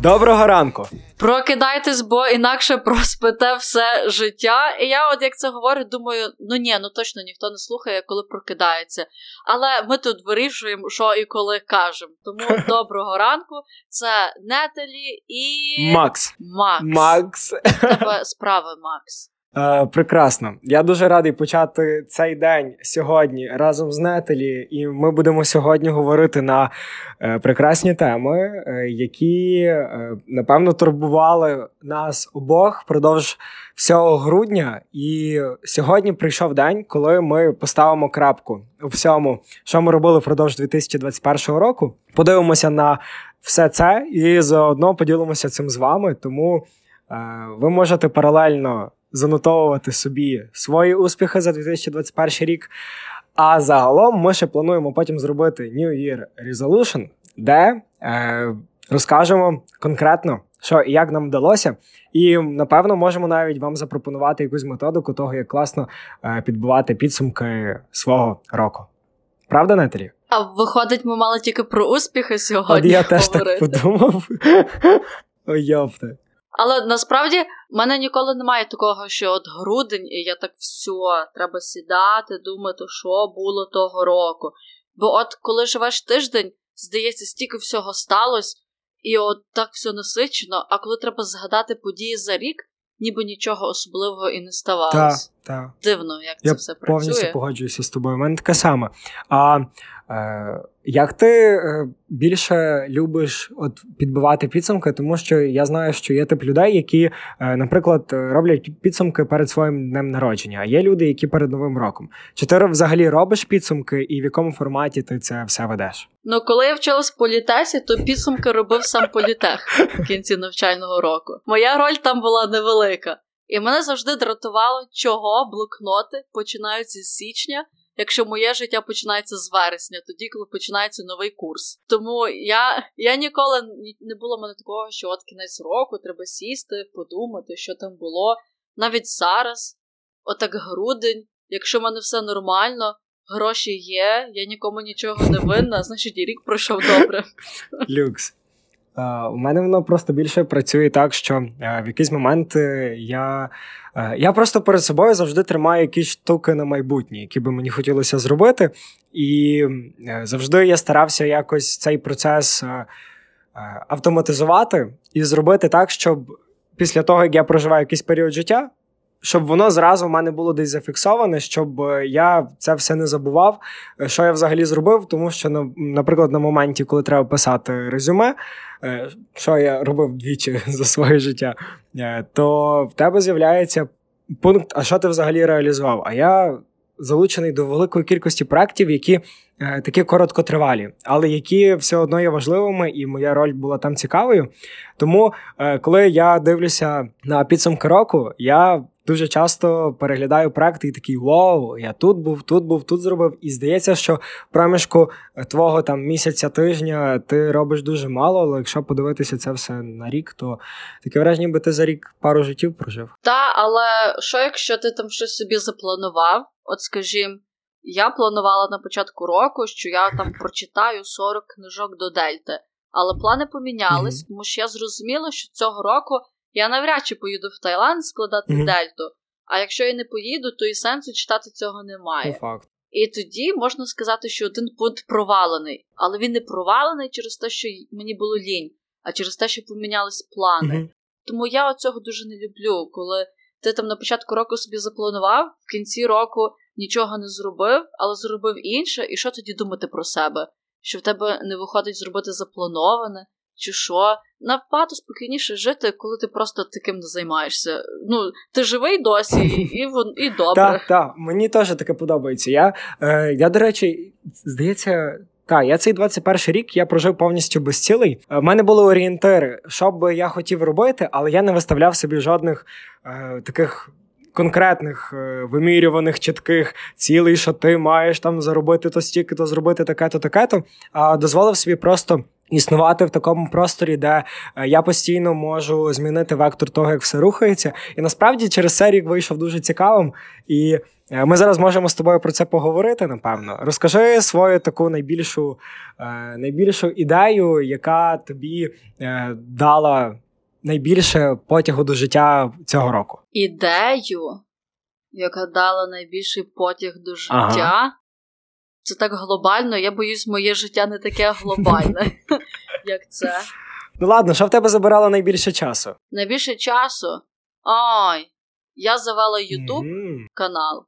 Доброго ранку. Прокидайтесь, бо інакше проспите все життя. І я, от як це говорю, думаю, ну ні, ну точно ніхто не слухає, коли прокидається. Але ми тут вирішуємо, що і коли кажемо. Тому доброго ранку. Це Нетелі і Макс. Макс. Макс. Тебе справи, Макс. Е, прекрасно. Я дуже радий почати цей день сьогодні разом з Нетелі, і ми будемо сьогодні говорити на е, прекрасні теми, е, які напевно турбували нас обох впродовж всього грудня. І сьогодні прийшов день, коли ми поставимо крапку у всьому, що ми робили впродовж 2021 року. Подивимося на все це і заодно поділимося цим з вами. Тому ви можете паралельно занотовувати собі свої успіхи за 2021 рік. А загалом ми ще плануємо потім зробити New Year Resolution, де е, розкажемо конкретно, що і як нам вдалося. І напевно можемо навіть вам запропонувати якусь методику того, як класно е, підбивати підсумки свого року. Правда, Нетелі? А виходить, ми мали тільки про успіхи сьогодні. От я теж говорити. так подумав. Ой, йопте. Але насправді в мене ніколи немає такого, що от грудень, і я так все, треба сідати, думати, що було того року. Бо от коли живеш тиждень, здається, стільки всього сталося, і от так все насичено, а коли треба згадати події за рік, ніби нічого особливого і не Так, ставалось. так. Дивно, як це все працює. повністю погоджуюся з тобою. У мене таке саме. А як ти е, більше любиш от підбивати підсумки? Тому що я знаю, що є тип людей, які, е, наприклад, роблять підсумки перед своїм днем народження, а є люди, які перед новим роком. Чи ти взагалі робиш підсумки, і в якому форматі ти це все ведеш? Ну, коли я вчилась в політесі, то підсумки робив сам політех в кінці навчального року. Моя роль там була невелика. І мене завжди дратувало, чого блокноти починаються з січня, якщо моє життя починається з вересня, тоді, коли починається новий курс. Тому я я ніколи не було мене такого, що от кінець року треба сісти, подумати, що там було. Навіть зараз, отак грудень, якщо в мене все нормально, гроші є, я нікому нічого не винна, значить і рік пройшов добре. Люкс. У мене воно просто більше працює так, що в якийсь момент е, я, я просто перед собою завжди тримаю якісь штуки на майбутнє, які би мені хотілося зробити. І е, завжди я старався якось цей процес е, е, автоматизувати і зробити так, щоб після того, як я проживаю якийсь період життя, щоб воно зразу в мене було десь зафіксоване, щоб е, я це все не забував, е, що я взагалі зробив, тому що, на- наприклад, на моменті, коли треба писати резюме, е, що я робив двічі за своє життя, то в тебе з'являється пункт, а що ти взагалі реалізував? А я залучений до великої кількості проєктів, які такі короткотривалі, але які все одно є важливими, і моя роль була там цікавою. Тому, коли я дивлюся на підсумки року, я дуже часто переглядаю проекти і такий вау, я тут був, тут був, тут зробив. І здається, що в проміжку е, твого там місяця тижня ти робиш дуже мало, але якщо подивитися це все на рік, то таке враження, ніби ти за рік пару життів прожив. Та, але що якщо ти там щось собі запланував? От скажімо, я планувала на початку року, що я там прочитаю 40 книжок до Дельти. Але плани помінялись, тому що я зрозуміла, що цього року я навряд чи поїду в Таїланд складати Мгм. дельту. А якщо я не поїду, то і сенсу читати цього немає. По факту. І тоді можна сказати, що один пункт провалений, але він не провалений через те, що мені було лінь, а через те, що помінялись плани. Мгм. Тому я цього дуже не люблю, коли ти там на початку року собі запланував, в кінці року нічого не зробив, але зробив інше, і що тоді думати про себе? Що в тебе не виходить зробити заплановане, чи що? Набагато спокійніше жити, коли ти просто таким не займаєшся. Ну, ти живий досі, і, і, і добре. Так, так, мені теж таке подобається. Я, е, я до речі, здається. Так, я цей 21 рік я прожив повністю без цілей. У мене були орієнтири, що би я хотів робити, але я не виставляв собі жодних е, таких конкретних е, вимірюваних чітких цілей, що ти маєш там заробити то стільки, то зробити таке-то, таке-то. А дозволив собі просто існувати в такому просторі, де е, я постійно можу змінити вектор того, як все рухається. І насправді через це рік вийшов дуже цікавим. І е, ми зараз можемо з тобою про це поговорити. Напевно, розкажи свою таку найбільшу найбільшу ідею, яка тобі дала найбільше потягу до життя цього року. Ідею, яка дала найбільший потяг до життя. Ага. Це так глобально, я боюсь, моє життя не таке глобальне, як це. Ну ладно, що в тебе забирало найбільше часу? Найбільше часу? Ой, я завела YouTube mm-hmm. канал,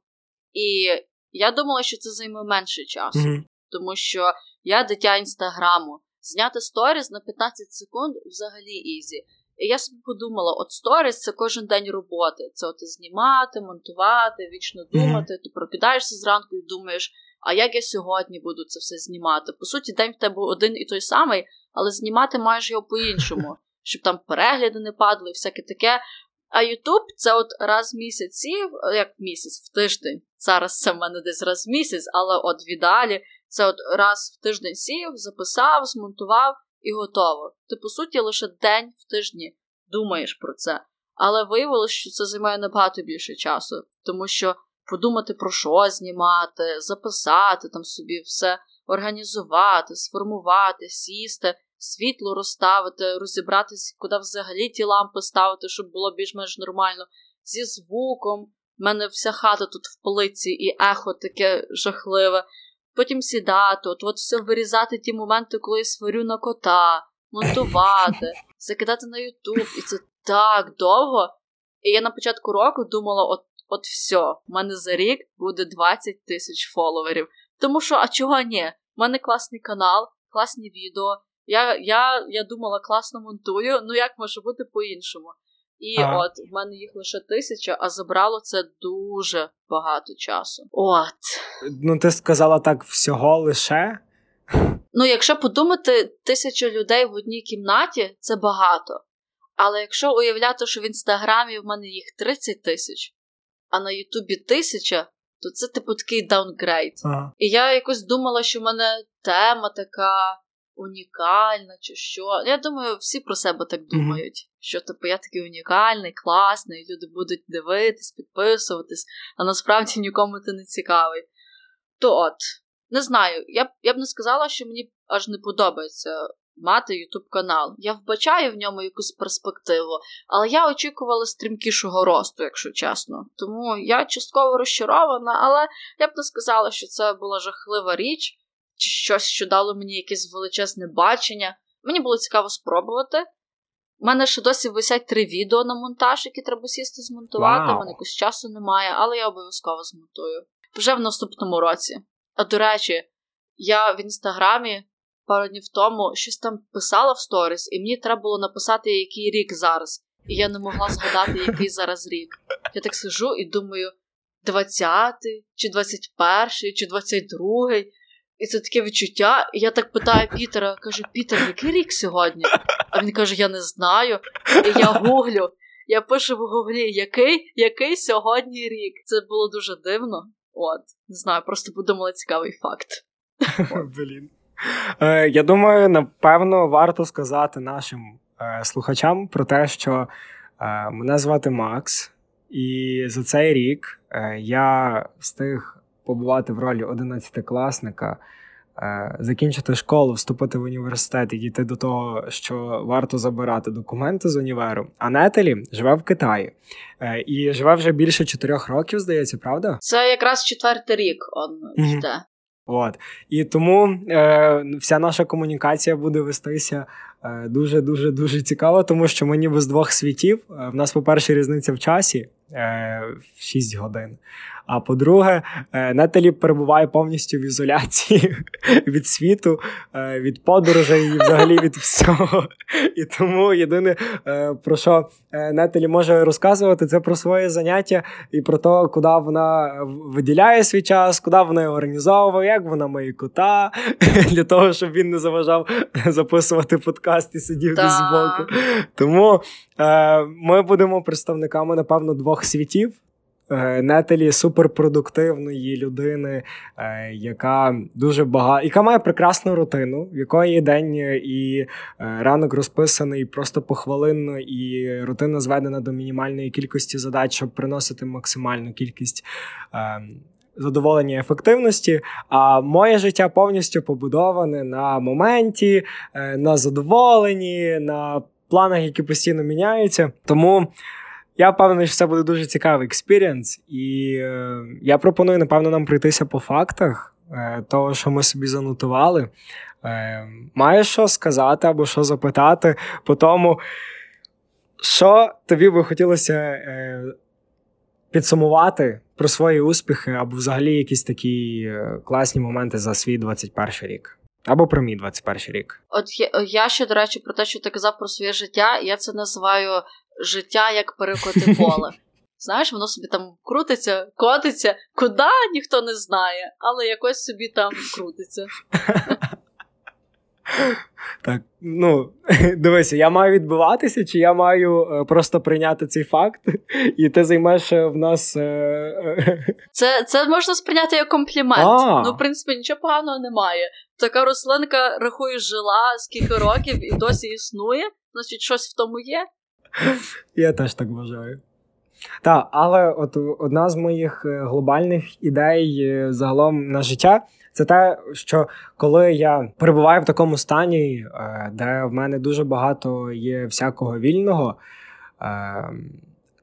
і я думала, що це займе менше часу, mm-hmm. тому що я дитя інстаграму. Зняти сторіс на 15 секунд взагалі easy. І я собі подумала: от сторіс це кожен день роботи. Це от знімати, монтувати, вічно думати. Mm-hmm. Ти прокидаєшся зранку і думаєш, а як я сьогодні буду це все знімати? По суті, день в тебе один і той самий, але знімати маєш його по-іншому, щоб там перегляди не падали і всяке таке. А Ютуб це от раз в місяць, як в місяць, в тиждень. Зараз це в мене десь раз в місяць, але от віддалі це от раз в тиждень сів, записав, змонтував і готово. Ти, по суті, лише день в тижні думаєш про це. Але виявилося, що це займає набагато більше часу, тому що подумати про що знімати, записати там собі все організувати, сформувати, сісти, світло розставити, розібратися, куди взагалі ті лампи ставити, щоб було більш-менш нормально, зі звуком. У мене вся хата тут в полиці і ехо таке жахливе. Потім сідати, от от все вирізати ті моменти, коли я сварю на кота, монтувати, закидати на Ютуб. І це так довго. І я на початку року думала: от от все, в мене за рік буде 20 тисяч фоловерів. Тому що, а чого ні? У мене класний канал, класні відео. Я я, я думала, класно монтую, ну як може бути по-іншому? І ага. от в мене їх лише тисяча, а забрало це дуже багато часу. От. Ну, ти сказала так всього лише. Ну, якщо подумати, тисяча людей в одній кімнаті це багато. Але якщо уявляти, що в інстаграмі в мене їх 30 тисяч, а на Ютубі тисяча, то це типу такий downgrade. Ага. І я якось думала, що в мене тема така унікальна, чи що. Я думаю, всі про себе так думають. Mm-hmm. Що типу я такий унікальний, класний, люди будуть дивитись, підписуватись, а насправді нікому ти не цікавий. То от, не знаю, я б я б не сказала, що мені аж не подобається мати Ютуб канал. Я вбачаю в ньому якусь перспективу, але я очікувала стрімкішого росту, якщо чесно. Тому я частково розчарована, але я б не сказала, що це була жахлива річ, чи щось, що дало мені якесь величезне бачення. Мені було цікаво спробувати. У мене ще досі висять три відео на монтаж, які треба сісти змонтувати. У мене якось часу немає, але я обов'язково змонтую. Вже в наступному році. А до речі, я в інстаграмі пару днів тому щось там писала в сторіс, і мені треба було написати, який рік зараз. І я не могла згадати, який зараз рік. Я так сижу і думаю: 20-й, чи 21-й, чи 22-й. І це таке відчуття. І я так питаю Пітера, кажу: Пітер, який рік сьогодні? А він каже: Я не знаю. І я гуглю. Я пишу в гуглі, який який сьогодні рік. Це було дуже дивно. От, не знаю, просто подумала цікавий факт. Блін. Е, Я думаю, напевно, варто сказати нашим е, слухачам про те, що е, мене звати Макс, і за цей рік я встиг побувати в ролі 11-класника. Е, закінчити школу, вступити в університет і дійти до того, що варто забирати документи з універу. А Нетелі живе в Китаї і живе вже більше чотирьох років, здається, правда? Це якраз четвертий рік он йде. От. І тому е, вся наша комунікація буде вестися дуже дуже дуже цікаво, тому що ми ніби з двох світів. Е, в нас, по-перше, різниця в часі е, в 6 годин. А по-друге, е, Нетелі перебуває повністю в ізоляції від світу, е, від подорожей і взагалі від всього. І тому єдине, е, про що Нетелі може розказувати, це про своє заняття і про те, куди вона виділяє свій час, куди вона його організовує, як вона має кота, для того, щоб він не заважав записувати подкаст і сидів десь збоку. Тому ми будемо представниками, напевно, двох світів. е, Нетелі суперпродуктивної людини, е, яка дуже багато, яка має прекрасну рутину, в якої день і ранок розписаний просто похвалинно, і рутина зведена до мінімальної кількості задач, щоб приносити максимальну кількість. Задоволення ефективності, а моє життя повністю побудоване на моменті, на задоволенні, на планах, які постійно міняються. Тому я впевнений, що це буде дуже цікавий experience, і е, я пропоную, напевно, нам пройтися по фактах е, того, що ми собі занотували. Е, Маєш що сказати або що запитати по тому, що тобі би хотілося е, підсумувати про свої успіхи, або взагалі якісь такі е, класні моменти за свій 21 рік. Або про мій 21 рік. От я, я ще, до речі, про те, що ти казав про своє життя, я це називаю життя як перекоти поле. Знаєш, воно собі там крутиться, котиться, куди ніхто не знає, але якось собі там крутиться. Так, ну дивися, я маю відбиватися, чи я маю е, просто прийняти цей факт, і ти займеш е, в нас. Е. Це це можна сприйняти як комплімент. А. Ну, в принципі, нічого поганого немає. Така рослинка рахує, жила скільки років і досі існує, значить, щось в тому є. Я теж так вважаю. Так, але от одна з моїх глобальних ідей загалом на життя це те, що коли я перебуваю в такому стані, е, де в мене дуже багато є всякого вільного,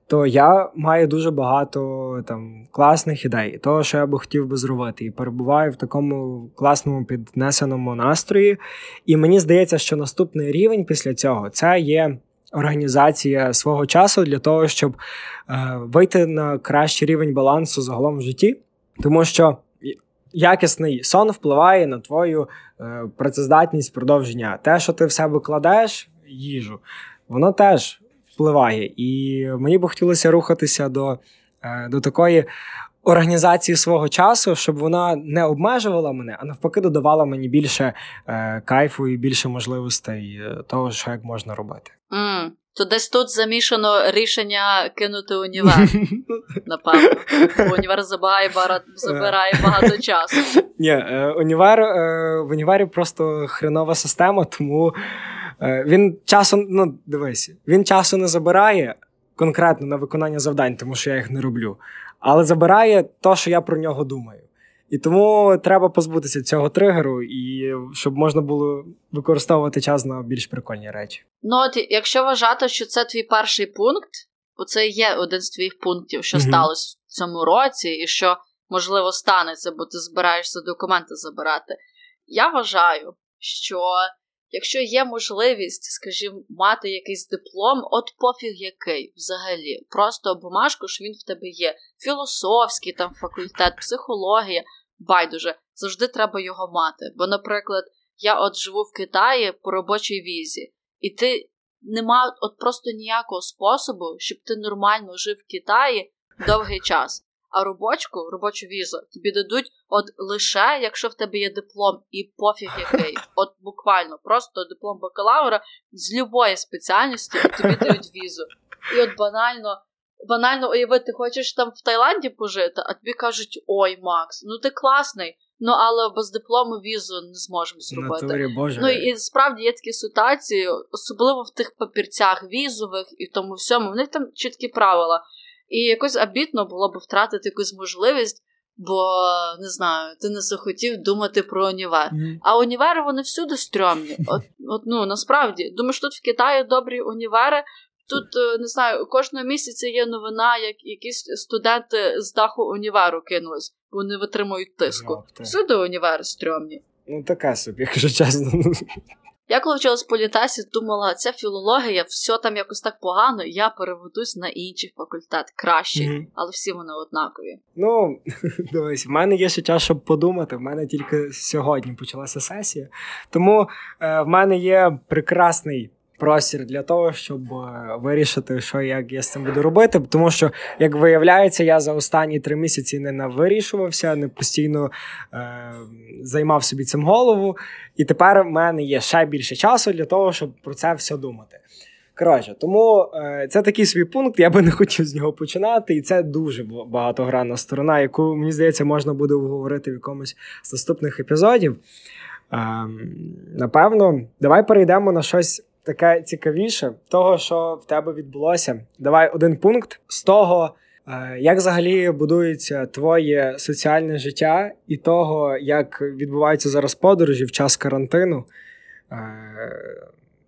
то я маю дуже багато там класних ідей, того, що я би хотів би зробити, і перебуваю в такому класному піднесеному настрої. І мені здається, що наступний рівень після цього це є організація свого часу для того, щоб е, вийти на кращий рівень балансу загалом в житті, тому що якісний сон впливає на твою е, працездатність продовження. Те, що ти в себе кладеш, їжу, воно теж впливає. І мені би хотілося рухатися до, е, до такої. Організації свого часу, щоб вона не обмежувала мене, а навпаки, додавала мені більше е, кайфу і більше можливостей е, того, що як можна робити. Mm. То десь тут замішано рішення кинути універ. Напевно. Бо універ забирає багато, забирає багато часу. Ні, е, універ е, в універі просто хренова система, тому е, він часу, ну дивись, він часу не забирає конкретно на виконання завдань, тому що я їх не роблю. Але забирає то, що я про нього думаю. І тому треба позбутися цього тригеру, і щоб можна було використовувати час на більш прикольні речі. Ну от якщо вважати, що це твій перший пункт, бо це є один з твоїх пунктів, що mm-hmm. сталося в цьому році, і що можливо станеться, бо ти збираєшся документи забирати. Я вважаю, що якщо є можливість, скажімо, мати якийсь диплом, от пофіг який взагалі, просто бумажку, що він в тебе є. Філософський там факультет, психологія байдуже, завжди треба його мати. Бо, наприклад, я от живу в Китаї по робочій візі, і ти нема от просто ніякого способу, щоб ти нормально жив в Китаї довгий час. А робочку, робочу візу, тобі дадуть от лише, якщо в тебе є диплом і пофіг який. От буквально, просто диплом бакалавра з любої спеціальності тобі дають візу. І от банально банально уявити, ти хочеш там в Таїланді пожити, а тобі кажуть: ой, Макс, ну ти класний, ну але без диплому візу не зможемо зробити. Натурі, Боже. Ну і справді є такі ситуації, особливо в тих папірцях візових і тому всьому. В них там чіткі правила. І якось обідно було б втратити якусь можливість. Бо не знаю, ти не захотів думати про універ. Mm. А універи вони всюди стрьомні. От, от ну насправді думаєш, тут в Китаї добрі універи, Тут е, не знаю, кожного місяця є новина, як якісь студенти з даху універу кинулись, бо вони витримують тиску. Всюди універи стрьомні. Ну, така собі, якщо чесно. Я коли вчилась по літасі, думала, ця філологія, все там якось так погано, я переведусь на інший факультет, кращий, mm-hmm. але всі вони однакові. Ну, дивись, в мене є ще час, щоб подумати. В мене тільки сьогодні почалася сесія. Тому е, в мене є прекрасний простір для того, щоб е, вирішити, що як я з цим буду робити. Тому що, як виявляється, я за останні три місяці не навирішувався, не постійно е, займав собі цим голову. І тепер в мене є ще більше часу для того, щоб про це все думати. Коротше, тому е, це такий свій пункт, я би не хотів з нього починати, і це дуже багатогранна сторона, яку, мені здається, можна буде обговорити в якомусь з наступних епізодів. Е, напевно, давай перейдемо на щось таке цікавіше, того, що в тебе відбулося. Давай один пункт з того. Е, як взагалі будується твоє соціальне життя і того, як відбуваються зараз подорожі в час карантину? Е,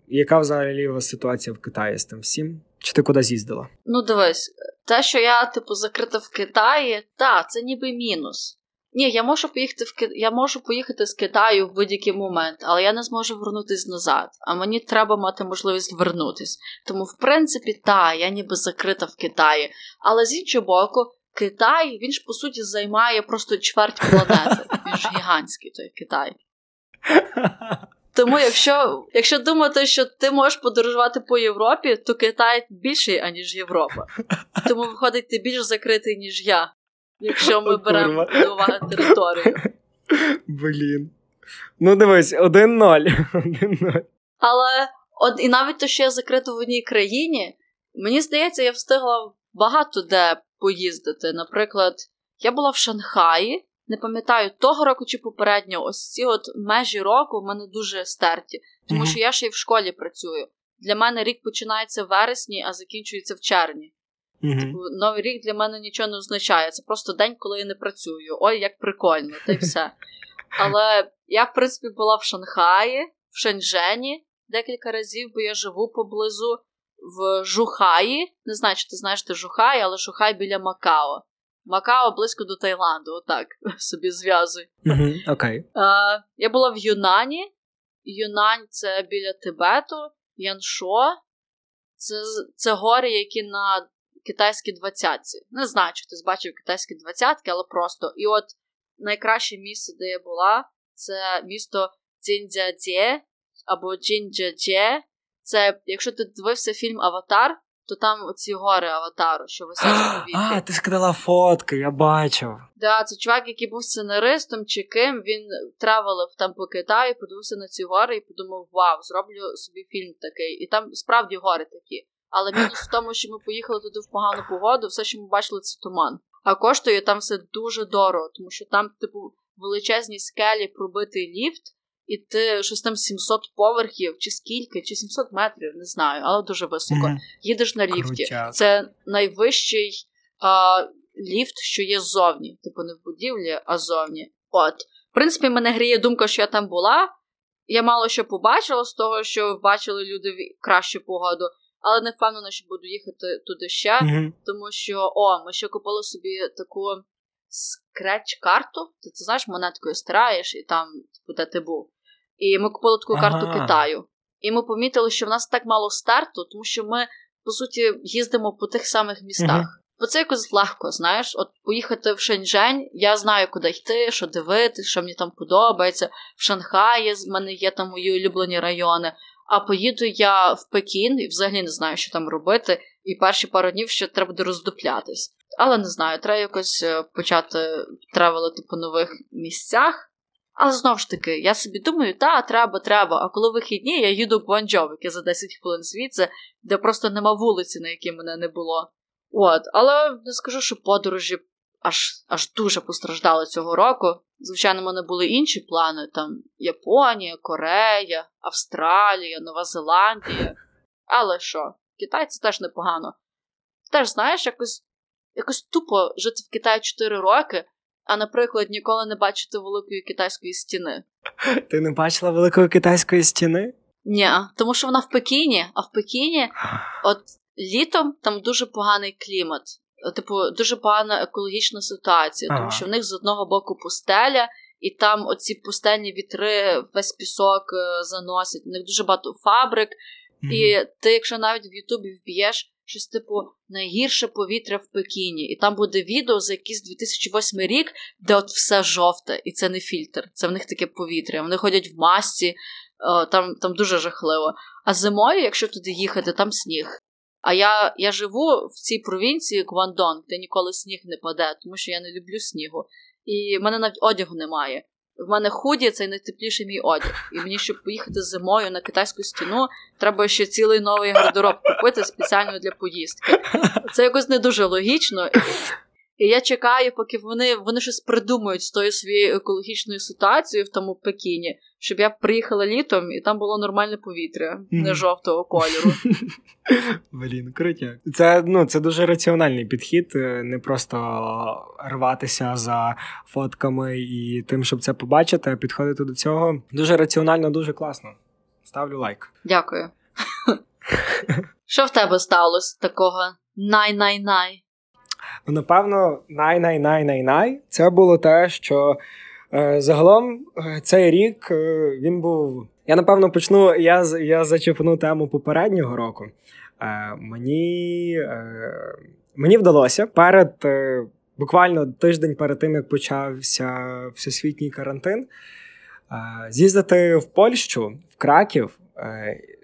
яка взагалі у вас ситуація в Китаї з тим всім? Чи ти куди з'їздила? Ну, дивись, те, що я, типу, закрита в Китаї, так, це ніби мінус. Ні, я можу поїхати в Ки... я можу поїхати з Китаю в будь-який момент, але я не зможу вернутися назад. А мені треба мати можливість вернутись. Тому, в принципі, та, я ніби закрита в Китаї. Але з іншого боку, Китай, він ж по суті займає просто чверть планети. Він ж гігантський той Китай. Тому, якщо якщо думати, що ти можеш подорожувати по Європі, то Китай більший, аніж Європа. Тому виходить, ти більш закритий, ніж я, якщо ми беремо до уваги територію. Блін. Ну, дивись, один ноль. Але от і навіть то, що я закрита в одній країні, мені здається, я встигла багато де поїздити. Наприклад, я була в Шанхаї. Не пам'ятаю того року чи попереднього, ось ці от межі року в мене дуже стерті, тому що я ще й в школі працюю. Для мене рік починається в вересні, а закінчується в червні. Mm-hmm. Новий рік для мене нічого не означає. Це просто день, коли я не працюю. Ой, як прикольно, та й все. Але я, в принципі, була в Шанхаї, в Шенжені декілька разів, бо я живу поблизу в Жухаї. Не знаю, чи ти знаєш ти Жухай, але Жухай біля Макао. Макао близько до Таїланду, отак собі зв'язуй. Mm-hmm, okay. uh, я була в Юнані. Юнань це біля Тибету, Яншо. Це це гори, які на китайській двадцятці. Не знаю, чи хтось бачив китайські двадцятки, але просто. І от найкраще місце, де я була, це місто Ціндзядзе або Джінджадже. Це, якщо ти дивився фільм Аватар, то там оці гори аватару, що висять повітрі. А, ти сказала фотки, я бачив. Да, це чувак, який був сценаристом чи ким, він травелив там по Китаю, подивився на ці гори і подумав: вау, зроблю собі фільм такий. І там справді гори такі. Але мінус в тому, що ми поїхали туди в погану погоду, все, що ми бачили, це туман. А коштує там все дуже дорого, тому що там, типу, величезні скелі пробитий ліфт і ти щось там 700 поверхів, чи скільки, чи 700 метрів, не знаю, але дуже високо. Mm-hmm. Їдеш на ліфті. Крутяк. Це найвищий а, ліфт, що є ззовні. Типу не в будівлі, а ззовні. От. В принципі, мене гріє думка, що я там була. Я мало що побачила з того, що бачили люди в кращу погоду, але не впевнена, що буду їхати туди ще, mm-hmm. тому що о, ми ще купили собі таку скреч-карту. Ти це знаєш, монеткою стираєш, і там, типу, де ти був. І ми купили таку карту ага. Китаю. І ми помітили, що в нас так мало старту, тому що ми, по суті, їздимо по тих самих містах. Ага. Бо це якось легко, знаєш, от поїхати в Шеньчжень, я знаю, куди йти, що дивитися, що мені там подобається. В Шанхаї в мене є там мої улюблені райони. А поїду я в Пекін і взагалі не знаю, що там робити. І перші пару днів ще треба буде роздуплятись. Але не знаю, треба якось е, почати travel ити по нових місцях. Але знову ж таки, я собі думаю, та, треба, треба. А коли вихідні, я їду в Гуанчжоу, яке за 10 хвилин звідси, де просто нема вулиці, на якій мене не було. От, але не скажу, що подорожі аж аж дуже постраждали цього року. Звичайно, в мене були інші плани: там Японія, Корея, Австралія, Нова Зеландія. Але що, Китай це теж непогано. Теж, знаєш, якось якось тупо жити в Китаї 4 роки, а, наприклад, ніколи не бачити великої китайської стіни. Ти не бачила великої китайської стіни? Ні, тому що вона в Пекіні, а в Пекіні, от літом там дуже поганий клімат, типу, дуже погана екологічна ситуація, ага. тому що в них з одного боку пустеля, і там оці пустельні вітри, весь пісок е, заносять. У них дуже багато фабрик. Mm-hmm. І ти, якщо навіть в Ютубі вб'єш щось типу найгірше повітря в Пекіні, і там буде відео за якийсь 2008 рік, де от все жовте, і це не фільтр. Це в них таке повітря. Вони ходять в масці, там там дуже жахливо. А зимою, якщо туди їхати, там сніг. А я я живу в цій провінції Гвандон, де ніколи сніг не паде, тому що я не люблю снігу. І в мене навіть одягу немає. В мене худі це найтепліший мій одяг. І мені, щоб поїхати зимою на китайську стіну, треба ще цілий новий гардероб купити спеціально для поїздки. Це якось не дуже логічно. І я чекаю, поки вони вони щось придумають з тою своєю екологічною ситуацією в тому Пекіні, щоб я приїхала літом і там було нормальне повітря, не жовтого кольору. Блін, крутя. Це ну, це дуже раціональний підхід, е, не просто рватися за фотками і тим, щоб це побачити, а підходити до цього. Дуже раціонально, дуже класно. Ставлю лайк. Дякую. Що в тебе сталося такого? Най-най-най. Ну, напевно, най-най-най-най-най це було те, що е, загалом е, цей рік е, він був. Я напевно почну. Я я зачепну тему попереднього року. Е, Мені е, мені вдалося перед е, буквально тиждень перед тим, як почався всесвітній карантин, з'їздити в Польщу, в Краків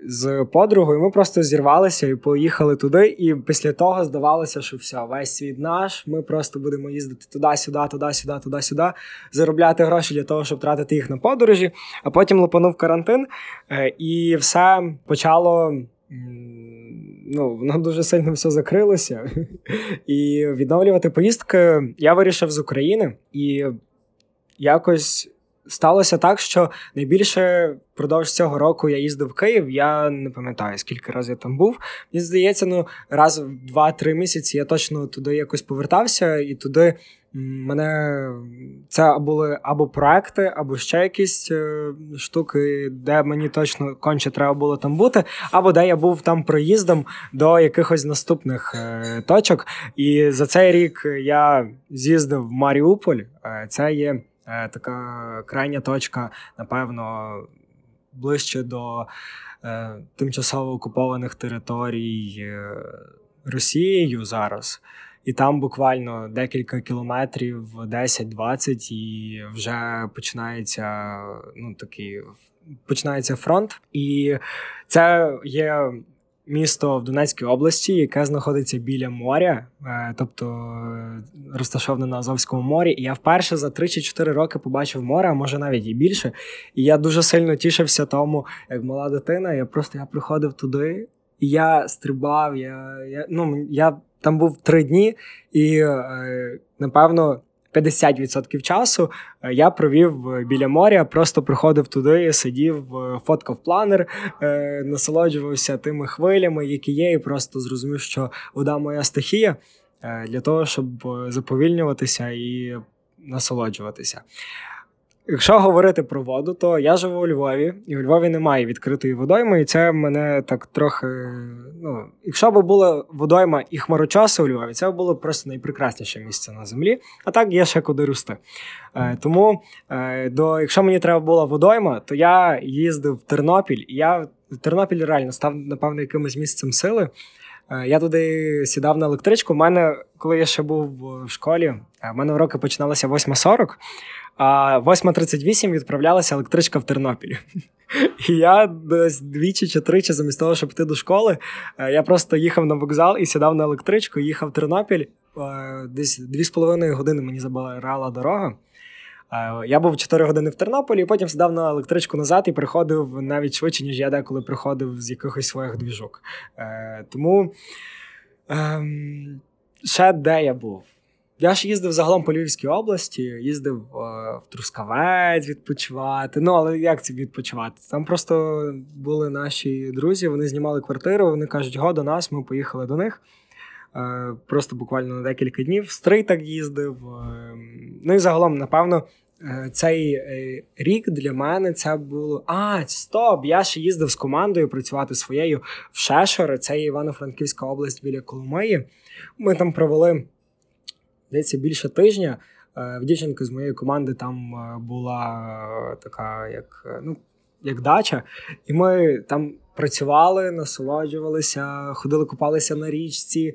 з подругою. Ми просто зірвалися і поїхали туди. І після того здавалося, що все, весь світ наш. Ми просто будемо їздити туди-сюди, туди-сюди, туди-сюди, заробляти гроші для того, щоб тратити їх на подорожі. А потім лопанув карантин, е, і все почало. Ну, воно дуже сильно все закрилося. І відновлювати поїздки я вирішив з України і якось сталося так, що найбільше впродовж цього року я їздив в Київ. Я не пам'ятаю, скільки разів я там був. Мені здається, ну раз в два-три місяці я точно туди якось повертався, і туди мене це були або проекти, або ще якісь е, штуки, де мені точно конче треба було там бути, або де я був там проїздом до якихось наступних е, точок. І за цей рік я з'їздив в Маріуполь. Е, це є така крайня точка, напевно, ближче до е, тимчасово окупованих територій е, Росією зараз. І там буквально декілька кілометрів, 10-20, і вже починається ну такий починається фронт. І це є місто в Донецькій області, яке знаходиться біля моря, е, тобто е, розташоване на Азовському морі. І я вперше за 3 чи 4 роки побачив море, а може навіть і більше. І я дуже сильно тішився тому, як мала дитина. Я просто я приходив туди, і я стрибав. Я я, ну, я там був три дні, і е, напевно 50% часу е, я провів е, біля моря, просто приходив туди, сидів, е, фоткав планер, насолоджувався тими хвилями, які є, і просто зрозумів, що вода моя стихія для того, щоб заповільнюватися і насолоджуватися. Якщо говорити про воду, то я живу у Львові, і у Львові немає відкритої водойми, і це мене так трохи. Ну, якщо б була водойма і хмарочоси у Львові, це було б просто найпрекрасніше місце на землі. А так є ще куди рости. Е, Тому, е, до, якщо мені треба була водойма, то я їздив в Тернопіль, і я Тернопіль реально став, напевно, якимось місцем сили. Е, я туди сідав на електричку. У мене, коли я ще був в школі, е, в мене уроки починалися 8.40 а 8.38 відправлялася електричка в Тернопіль. І я десь двічі чи тричі, замість того, щоб йти до школи, е, я просто їхав на вокзал і сідав на електричку, їхав в Тернопіль. Е, десь дві з половиною години мені забирала дорога. Е, я був 4 години в Тернополі, і потім сідав на електричку назад і приходив навіть швидше, ніж я деколи приходив з якихось своїх двіжок. Тому ем, ще де я був. Я ж їздив загалом по Львівській області, їздив е, в Трускавець відпочивати. Ну, але як це відпочивати? Там просто були наші друзі, вони знімали квартиру, вони кажуть, го до нас, ми поїхали до них. Е, просто буквально на декілька днів. Стрий так їздив. Е, ну і загалом, напевно, цей рік для мене це було. А, стоп! Я ще їздив з командою працювати своєю в Шешори, це Івано-Франківська область біля Коломиї. Ми там провели здається, більше тижня. Е, в дівчинки з моєї команди там е, була е, така, як ну, як дача, і ми там працювали, насолоджувалися, ходили, купалися на річці,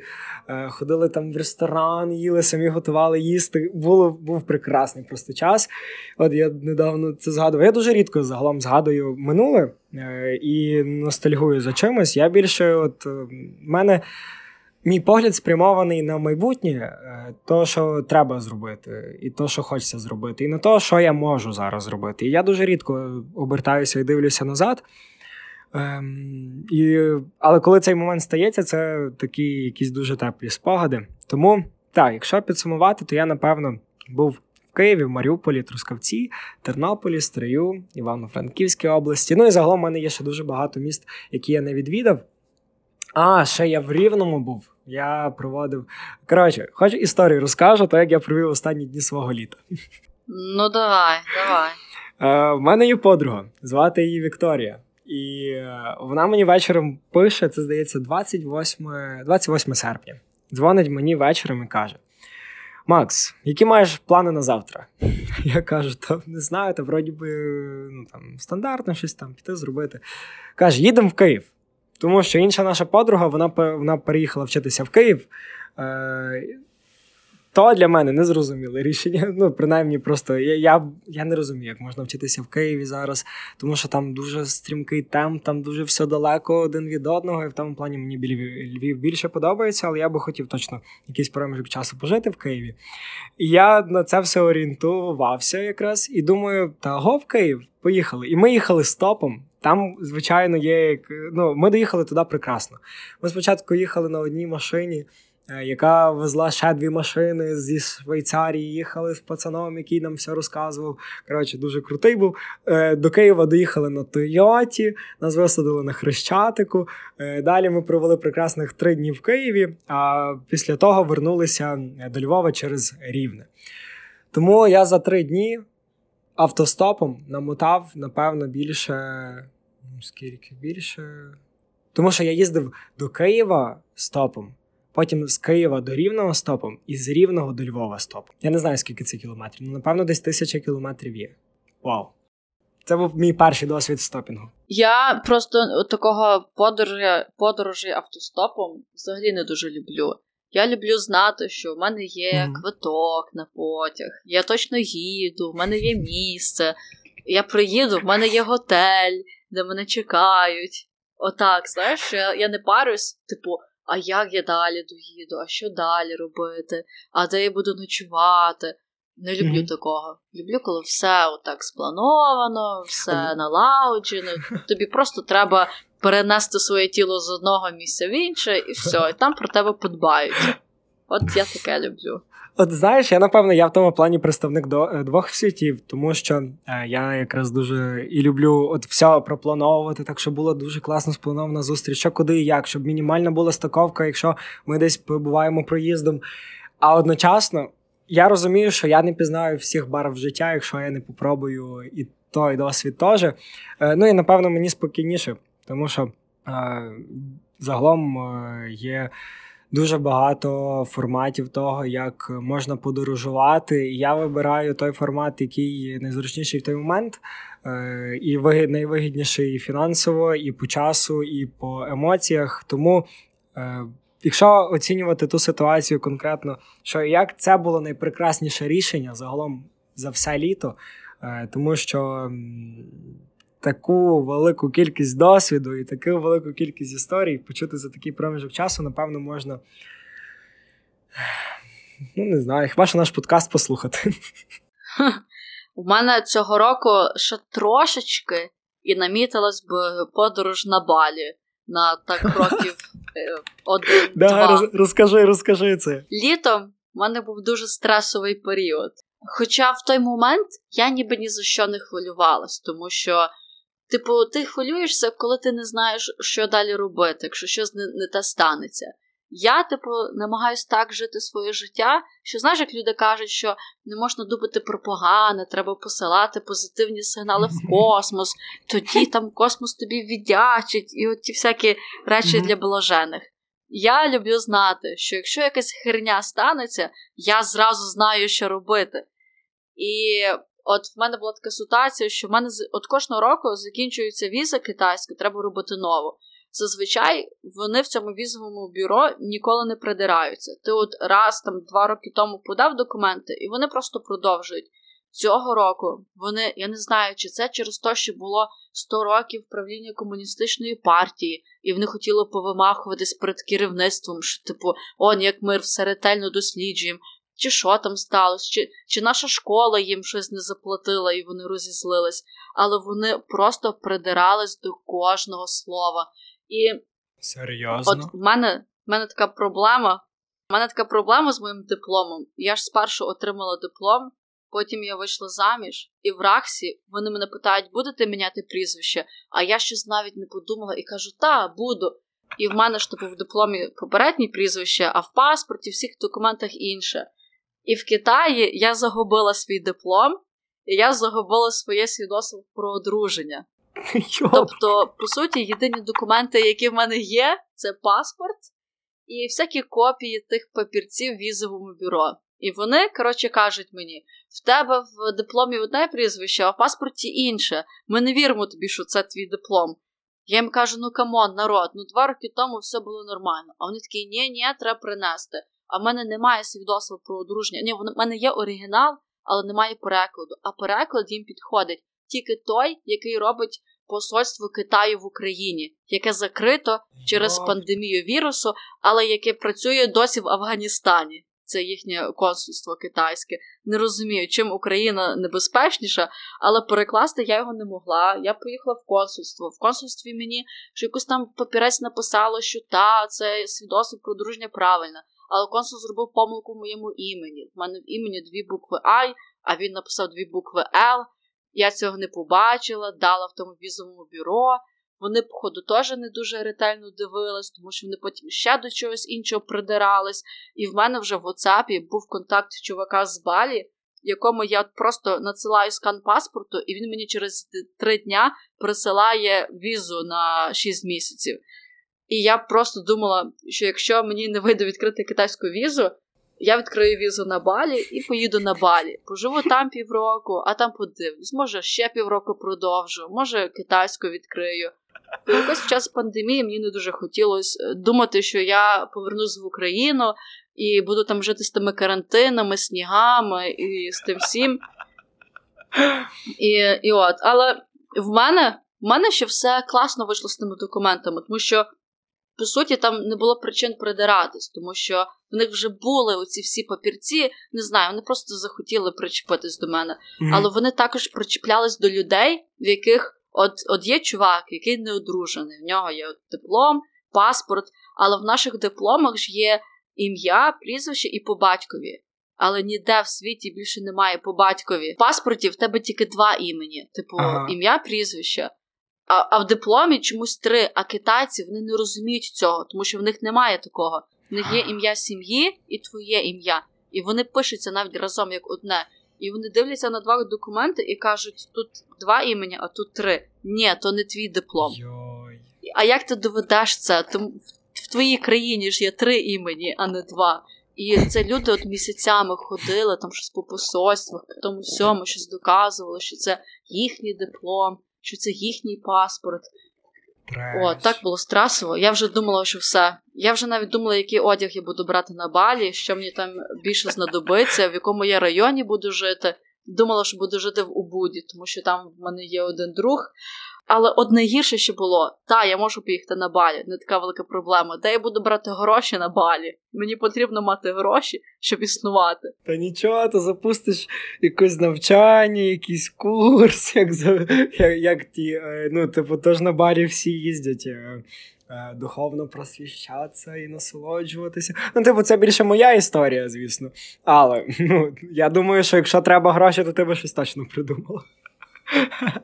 ходили там в ресторан, їли, самі готували їсти. Було, Був прекрасний просто час. От я недавно це згадував. Я дуже рідко загалом згадую минуле і ностальгую за чимось. Я більше, от мене. Мій погляд спрямований на майбутнє, е, то, що треба зробити, і то, що хочеться зробити, і на те, що я можу зараз зробити. І я дуже рідко обертаюся і дивлюся назад. Ем, і, Але коли цей момент стається, це такі якісь дуже теплі спогади. Тому, так, якщо підсумувати, то я, напевно, був в Києві, в Маріуполі, Трускавці, Тернополі, Стрию, Івано-Франківській області. Ну і загалом у мене є ще дуже багато міст, які я не відвідав. А, ще я в Рівному був. Я проводив. Коротше, хоч історію розкажу, то як я провів останні дні свого літа. Ну, давай, давай. Е, В мене є подруга, звати її Вікторія. І е, вона мені вечором пише, це здається, 28 28 серпня. Дзвонить мені вечором і каже: Макс, які маєш плани на завтра? Я кажу, та не знаю, та вроді би ну, там, стандартно щось там піти зробити. Каже, їдемо в Київ. Тому що інша наша подруга вона вона переїхала вчитися в Київ. Е, то для мене незрозуміле рішення. Ну, принаймні, просто я я, я не розумію, як можна вчитися в Києві зараз, тому що там дуже стрімкий темп, там дуже все далеко один від одного. І в тому плані мені Львів більше подобається, але я би хотів точно якийсь проміжок часу пожити в Києві. І я на це все орієнтувався якраз і думаю, та го в Київ, поїхали. І ми їхали стопом. Там, звичайно, є. Ну, ми доїхали туди прекрасно. Ми спочатку їхали на одній машині. Е, яка везла ще дві машини зі Швейцарії, їхали з пацаном, який нам все розказував. Коротше, дуже крутий був. Е, до Києва доїхали на Тойоті, нас висадили на Хрещатику. Е, далі ми провели прекрасних три дні в Києві, а після того вернулися до Львова через Рівне. Тому я за три дні автостопом намотав, напевно, більше. Скільки більше. Тому що я їздив до Києва стопом потім з Києва до Рівного стопом і з Рівного до Львова стопом. Я не знаю, скільки це кілометрів, ну напевно, десь тисяча кілометрів є. Вау! Це був мій перший досвід стопінгу. Я просто такого подорожі, подорожі автостопом взагалі не дуже люблю. Я люблю знати, що в мене є mm-hmm. квиток на потяг, я точно їду, в мене є місце. Я приїду, в мене є готель, де мене чекають. Отак, знаєш, я я не парюсь, типу, а як я далі доїду, а що далі робити, а де я буду ночувати. Не люблю mm-hmm. такого. Люблю, коли все отак сплановано, все налагоджено. Тобі просто треба перенести своє тіло з одного місця в інше, і все, і там про тебе подбають. От я таке люблю. От знаєш, я напевно я в тому плані представник до е, двох світів, тому що е, я якраз дуже і люблю от все проплановувати, так щоб була дуже класно спланована зустріч, що куди і як, щоб мінімальна була стаковка, якщо ми десь побуваємо проїздом. А одночасно я розумію, що я не пізнаю всіх барв життя, якщо я не попробую і той досвід теж. Е, ну і напевно мені спокійніше, тому що загалом є дуже багато форматів того, як можна подорожувати. Я вибираю той формат, який найзручніший в той момент, е, і найвигідніший і фінансово, і по часу, і по емоціях. Тому. Е, якщо оцінювати ту ситуацію конкретно, що як це було найпрекрасніше рішення загалом за все літо, е, тому що таку велику кількість досвіду і таку велику кількість історій почути за такий проміжок часу, напевно, можна. Ну, не знаю, хіба що наш подкаст послухати. У мене цього року ще трошечки і намітилась б подорож на балі на так років е, один-два. Розкажи, розкажи це. Літом у мене був дуже стресовий період. Хоча в той момент я ніби ні за що не хвилювалась, тому що Типу, ти хвилюєшся, коли ти не знаєш, що далі робити, якщо щось не, не те станеться. Я, типу, намагаюся так жити своє життя, що знаєш, як люди кажуть, що не можна думати про погане, треба посилати позитивні сигнали в космос, тоді там космос тобі віддячить, і от ті всякі речі для блажених. Я люблю знати, що якщо якась херня станеться, я зразу знаю, що робити. І От в мене була така ситуація, що в мене от кожного року закінчується віза китайська, треба робити нову. Зазвичай вони в цьому візовому бюро ніколи не придираються. Ти от раз там два роки тому подав документи, і вони просто продовжують. Цього року вони, я не знаю, чи це через те, що було 100 років правління комуністичної партії, і вони хотіли повимахуватись перед керівництвом, що, типу, он як ми все ретельно досліджуємо, чи що там сталося, чи чи наша школа їм щось не заплатила і вони розізлились, але вони просто придирались до кожного слова. І Серйозно? от в мене, в мене така проблема. У мене така проблема з моїм дипломом. Я ж спершу отримала диплом, потім я вийшла заміж, і в Рахсі вони мене питають, будете міняти прізвище? А я щось навіть не подумала і кажу, та, буду. І в мене ж типу в дипломі попереднє прізвище, а в паспорті, всіх документах інше. І в Китаї я загубила свій диплом, і я загубила своє свідоцтво про одруження. Тобто, по суті, єдині документи, які в мене є, це паспорт і всякі копії тих папірців в візовому бюро. І вони, коротше, кажуть мені: в тебе в дипломі одне прізвище, а в паспорті інше. Ми не віримо тобі, що це твій диплом. Я їм кажу: ну come on, народ, ну два роки тому все було нормально. А вони такі, ні, ні, треба принести. А в мене немає свідоцтва про одруження. Ні, в мене є оригінал, але немає перекладу. А переклад їм підходить тільки той, який робить посольство Китаю в Україні, яке закрито через пандемію вірусу, але яке працює досі в Афганістані. Це їхнє консульство китайське. Не розумію, чим Україна небезпечніша, але перекласти я його не могла. Я поїхала в консульство. В консульстві мені що якось там папірець написало, що та, це свідоцтво про дружня правильно. Але консул зробив помилку в моєму імені. В мене в імені дві букви I, а він написав дві букви L. Я цього не побачила, дала в тому візовому бюро. Вони, походу, теж не дуже ретельно дивились, тому що вони потім ще до чогось іншого придирались. І в мене вже в WhatsApp був контакт чувака з Балі, якому я просто надсилаю скан паспорту, і він мені через три дня присилає візу на 6 місяців. І я просто думала, що якщо мені не вийде відкрити китайську візу, я відкрию візу на Балі і поїду на Балі. Поживу там півроку, а там подивлюсь. Може, ще півроку продовжу, може китайську відкрию. Бо якось в час пандемії мені не дуже хотілося е, думати, що я повернусь в Україну і буду там жити з тими карантинами, снігами і з тим всім. І і от, Але в мене в мене ще все класно вийшло з тими документами, тому що, по суті, там не було причин придиратись, тому що в них вже були оці всі папірці, не знаю, вони просто захотіли причепитись до мене. Mm-hmm. Але вони також причіплялись до людей, в яких от от є чувак, який не одружений. В нього є диплом, паспорт, але в наших дипломах ж є ім'я, прізвище і по батькові. Але ніде в світі більше немає по батькові. В паспорті в тебе тільки два імені: типу, ага. ім'я, прізвище. А а в дипломі чомусь три, а китайці вони не розуміють цього, тому що в них немає такого. В них є ім'я сім'ї і твоє ім'я. І вони пишуться навіть разом як одне. І вони дивляться на два документи і кажуть: тут два імені, а тут три. Ні, то не твій диплом. Йой. А як ти доведеш це? Тому в твоїй країні ж є три імені, а не два. І це люди от місяцями ходили, там щось по посольствах, по тому всьому щось доказували, що це їхній диплом, що це їхній паспорт. Треш. О, так було стресово. Я вже думала, що все. Я вже навіть думала, який одяг я буду брати на балі, що мені там більше знадобиться, в якому я районі буду жити. Думала, що буду жити в Убуді, тому що там в мене є один друг. Але одне гірше що було, та, я можу поїхати на балі, не така велика проблема. Де я буду брати гроші на балі? Мені потрібно мати гроші, щоб існувати. Та нічого, ти запустиш якесь навчання, якийсь курс, як як, як ті. Е, ну, типу, тож на барі всі їздять. Е, е, духовно просвіщатися і насолоджуватися. Ну, типу, це більше моя історія, звісно. Але ну, я думаю, що якщо треба гроші, то ти би щось точно придумала.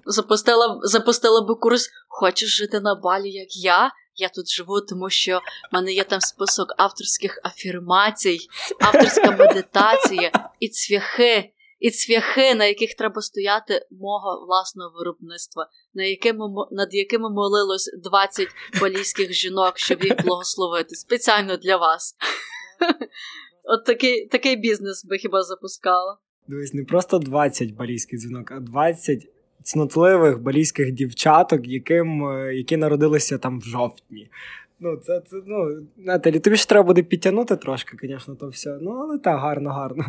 Запустила запустила би курс Хочеш жити на балі, як я? Я тут живу, тому що в мене є там список авторських афірмацій, авторська медитація і цвяхи, і цвяхи, на яких треба стояти мого власного виробництва, на якими, над якими молилось 20 балійських жінок, щоб їх благословити. Спеціально для вас. От такий такий бізнес би хіба запускала. Дивись, не просто 20 балійських дзвінок, а 20 цнотливих балійських дівчаток, яким, е, які народилися там в жовтні. Ну, це, це ну, Наталі, тобі ж треба буде підтягнути трошки, звісно, то все. Ну, але так, гарно, гарно.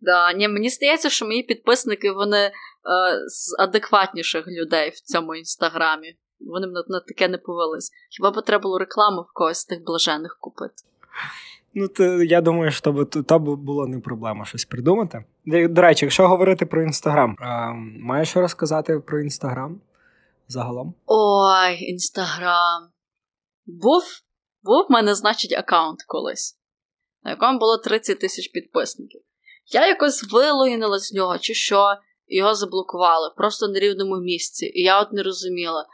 Да, ні, Мені здається, що мої підписники вони е, з адекватніших людей в цьому інстаграмі. Вони на, на таке не повелись. Хіба б треба було рекламу в когось з тих блажених купити? Ну, то, я думаю, що то було не проблема щось придумати. До речі, якщо говорити про інстаграм, маєш розказати про інстаграм загалом? Ой, інстаграм. Був був в мене, значить, аккаунт колись, на якому було 30 тисяч підписників. Я якось вилогінила з нього, чи що, його заблокували просто на рівному місці. І я от не розуміла.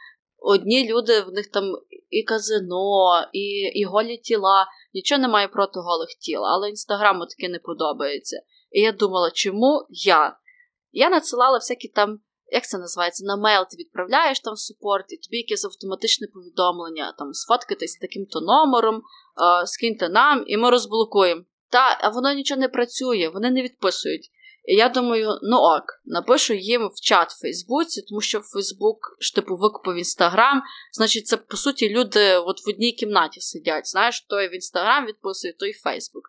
Одні люди, в них там і казино, і і голі тіла, нічого немає проти голих тіл, але інстаграму таке не подобається. І я думала, чому я? Я надсилала всякі там як це називається, на мейл ти відправляєш там в супорт, і тобі якесь автоматичне повідомлення, там сфоткатись таким-то номером, е, скиньте нам, і ми розблокуємо. Та, воно нічого не працює, вони не відписують. І я думаю, ну ок, напишу їм в чат в Фейсбуці, тому що Фейсбук ж типу викупив Інстаграм. Значить, це по суті люди от в одній кімнаті сидять. Знаєш, той в Інстаграм відписує, той в Фейсбук.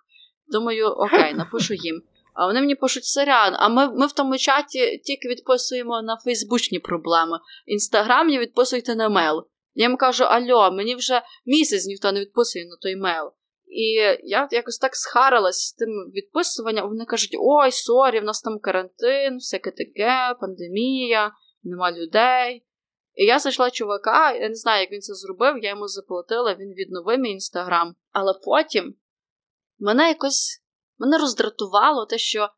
Думаю, okay, напишу їм. А вони мені пишуть сорян, а ми ми в тому чаті тільки відписуємо на фейсбучні проблеми. Інстаграм Інстаграмні відписуйте на мейл. Я їм кажу: Альо, мені вже місяць ніхто не відписує на той мейл. І я якось так схарилась з тим відписуванням. Вони кажуть: ой, sorry, в нас там карантин, всяке таке, пандемія, нема людей. І я зайшла чувака, я не знаю, як він це зробив, я йому заплатила, він відновив мій інстаграм. Але потім мене якось Мене роздратувало те, що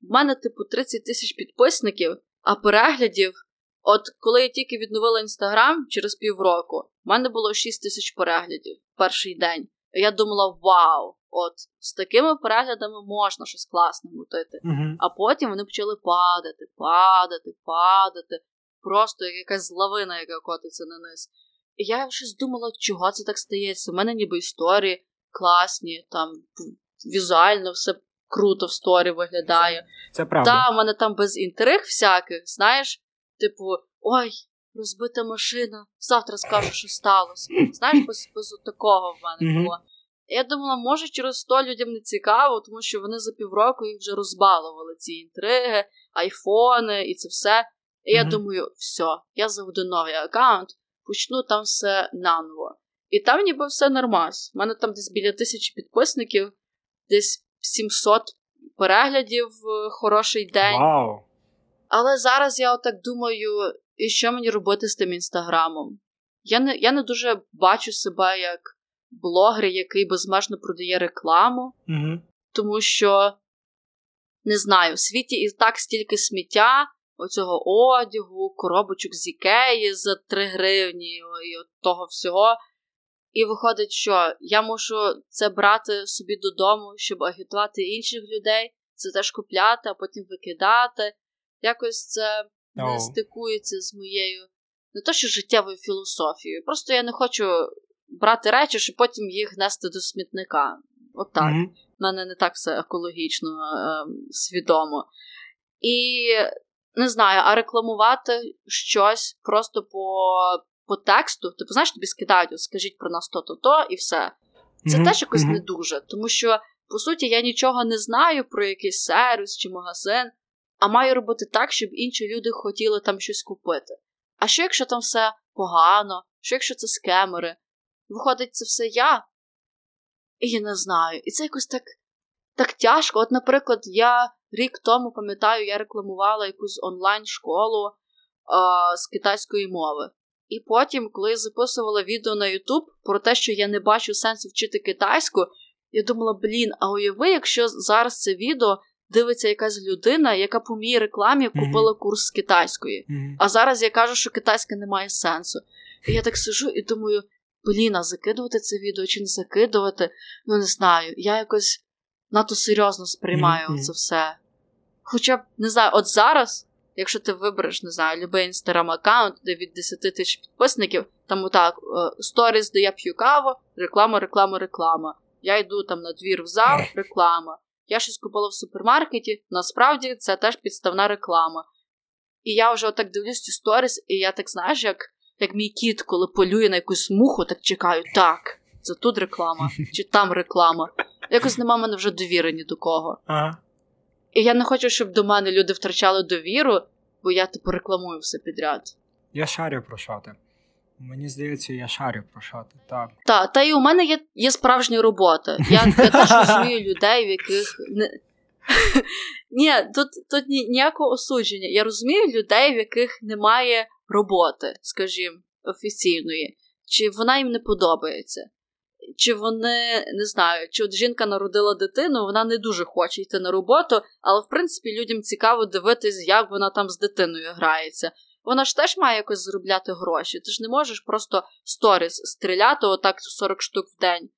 в мене, типу, 30 тисяч підписників, а переглядів. От коли я тільки відновила інстаграм через півроку, в мене було 6 тисяч переглядів в перший день. Я думала, вау! От з такими переглядами можна щось класне мутити. Uh-huh. А потім вони почали падати, падати, падати. Просто як якась лавина, яка котиться на низ. І я щось думала, чого це так стається. У мене ніби історії класні, там візуально все круто в сторі виглядає. Це правда. Та, в мене там без інтриг всяких, знаєш, типу, ой, розбита машина, завтра скажу, що сталося. Знаєш, без, без такого в мене було. Я думала, може, через то людям не цікаво, тому що вони за півроку їх вже розбалували ці інтриги, айфони і це все. І я думаю, все, я заведу новий аккаунт, почну там все наново. І там ніби все нормас. У мене там десь біля тисячі підписників десь 700 переглядів в хороший день. Вау. Але зараз я отак думаю, і що мені робити з тим інстаграмом? Я не я не дуже бачу себе як блогер, який безмежно продає рекламу, угу. тому що не знаю, в світі і так стільки сміття, оцього одягу, коробочок з ікеї за 3 гривні і от того всього. І виходить, що я мушу це брати собі додому, щоб агітувати інших людей, це теж купляти, а потім викидати. Якось це не oh. стикується з моєю не то, що життєвою філософією. Просто я не хочу брати речі, щоб потім їх нести до смітника. От mm-hmm. У мене не так все екологічно е, свідомо. І не знаю, а рекламувати щось просто по по тексту, типу, знаєш, тобі скидають, скажіть про нас то-то-то, і все. Це mm-hmm. теж якось mm-hmm. не дуже. Тому що, по суті, я нічого не знаю про якийсь сервіс чи магазин, а маю робити так, щоб інші люди хотіли там щось купити. А що, якщо там все погано, що якщо це скемери? Виходить, це все я? І я не знаю. І це якось так так тяжко. От, наприклад, я рік тому пам'ятаю, я рекламувала якусь онлайн-школу а, з китайської мови. І потім, коли я записувала відео на Ютуб про те, що я не бачу сенсу вчити китайську, я думала, блін, а уяви, якщо зараз це відео дивиться якась людина, яка по моїй рекламі купила mm-hmm. курс з китайської. Mm-hmm. А зараз я кажу, що китайська не має сенсу. І я так сижу і думаю, блін, а закидувати це відео чи не закидувати? Ну, не знаю. Я якось надто серйозно сприймаю mm-hmm. це все. Хоча б не знаю, от зараз. Якщо ти вибереш, не знаю, любий інстаграм аккаунт, де від 10 тисяч підписників, там отак сторіс, де я п'ю каву, реклама, реклама, реклама. Я йду там на двір в зал, реклама. Я щось купила в супермаркеті, насправді це теж підставна реклама. І я вже отак дивлюсь ці сторіс, і я так знаєш, як як мій кіт, коли полює на якусь муху, так чекаю, так, це тут реклама, чи там реклама. Якось нема мене вже довіри ні до кого. Ага. І я не хочу, щоб до мене люди втрачали довіру, бо я типу рекламую все підряд. Я шарю про що ти. Мені здається, я шарю про що ти. Так. Та, і у мене є є справжня робота. Я, я теж розумію людей, в яких. Ні, тут тут ніякого осудження. Я розумію людей, в яких немає роботи, скажімо, офіційної, чи вона їм не подобається, чи вони не знаю, чи от жінка народила дитину, вона не дуже хоче йти на роботу, але в принципі людям цікаво дивитись, як вона там з дитиною грається. Вона ж теж має якось заробляти гроші. Ти ж не можеш просто сторіс стріляти отак 40 штук в день.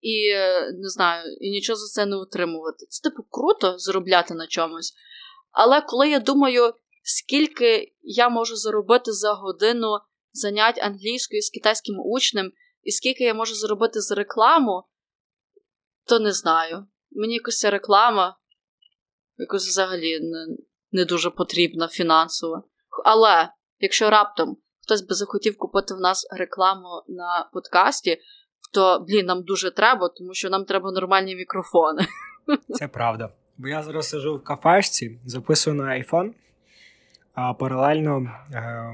І не знаю, і нічого за це не утримувати. Це типу круто заробляти на чомусь. Але коли я думаю, скільки я можу заробити за годину занять англійською з китайським учнем, і скільки я можу заробити за рекламу, то не знаю. Мені якась реклама якось взагалі не, не дуже потрібна фінансово. Але якщо раптом хтось би захотів купити в нас рекламу на подкасті, то блін, нам дуже треба, тому що нам треба нормальні мікрофони. Це правда. Бо я зараз сижу в кафешці, записую на iPhone, а паралельно е,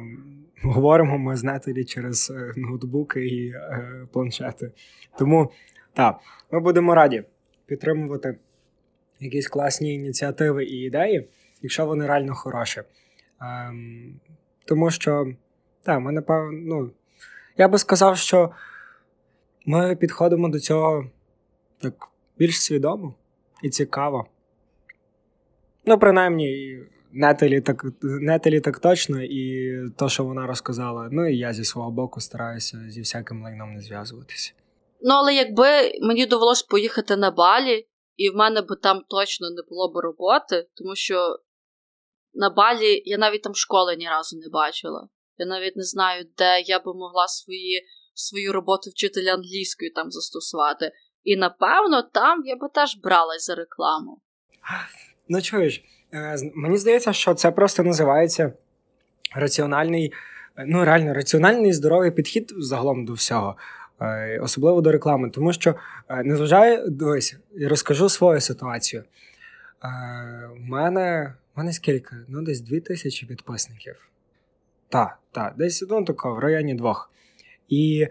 говоримо ми з Нетелі через е, ноутбуки і е, планшети. Тому так, ми будемо раді підтримувати якісь класні ініціативи і ідеї, якщо вони реально хороші. Е, тому що, так, ми напевно, ну, я би сказав, що ми підходимо до цього так більш свідомо і цікаво. Ну, принаймні, Нетелі так Нетелі так точно, і то, що вона розказала, ну і я зі свого боку стараюся зі всяким лайном не зв'язуватися. Ну, але якби мені довелось поїхати на балі, і в мене би там точно не було б роботи, тому що на балі я навіть там школи ні разу не бачила. Я навіть не знаю, де я би могла свої, свою роботу вчителя англійської там застосувати. І напевно там я би теж бралась за рекламу. Ну чуєш, е, мені здається, що це просто називається раціональний, ну реально раціональний здоровий підхід загалом до всього, е, особливо до реклами. Тому що е, незважаю, дивись, розкажу свою ситуацію. У мене у мене скільки? Ну, десь дві тисячі підписників. Так, так, десь ну, тако, в районі двох. І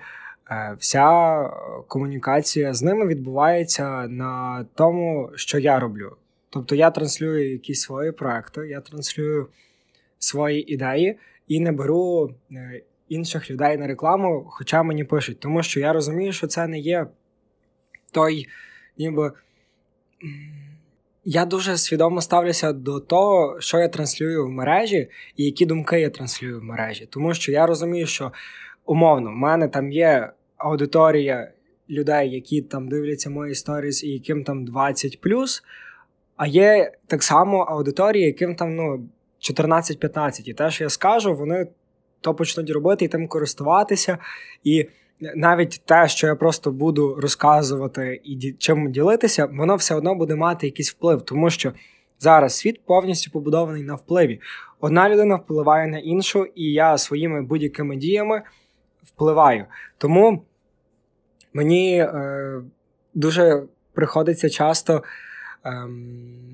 е, вся комунікація з ними відбувається на тому, що я роблю. Тобто я транслюю якісь свої проекти, я транслюю свої ідеї і не беру е, інших людей на рекламу, хоча мені пишуть, тому що я розумію, що це не є той, ніби. Я дуже свідомо ставлюся до того, що я транслюю в мережі, і які думки я транслюю в мережі. Тому що я розумію, що умовно в мене там є аудиторія людей, які там дивляться мої сторіс, і яким там 20 а є так само аудиторія, яким там ну, 14-15. І те, що я скажу, вони то почнуть робити і тим користуватися. І навіть те, що я просто буду розказувати і чим ділитися, воно все одно буде мати якийсь вплив, тому що зараз світ повністю побудований на впливі. Одна людина впливає на іншу, і я своїми будь-якими діями впливаю. Тому мені е, дуже приходиться часто. Ем,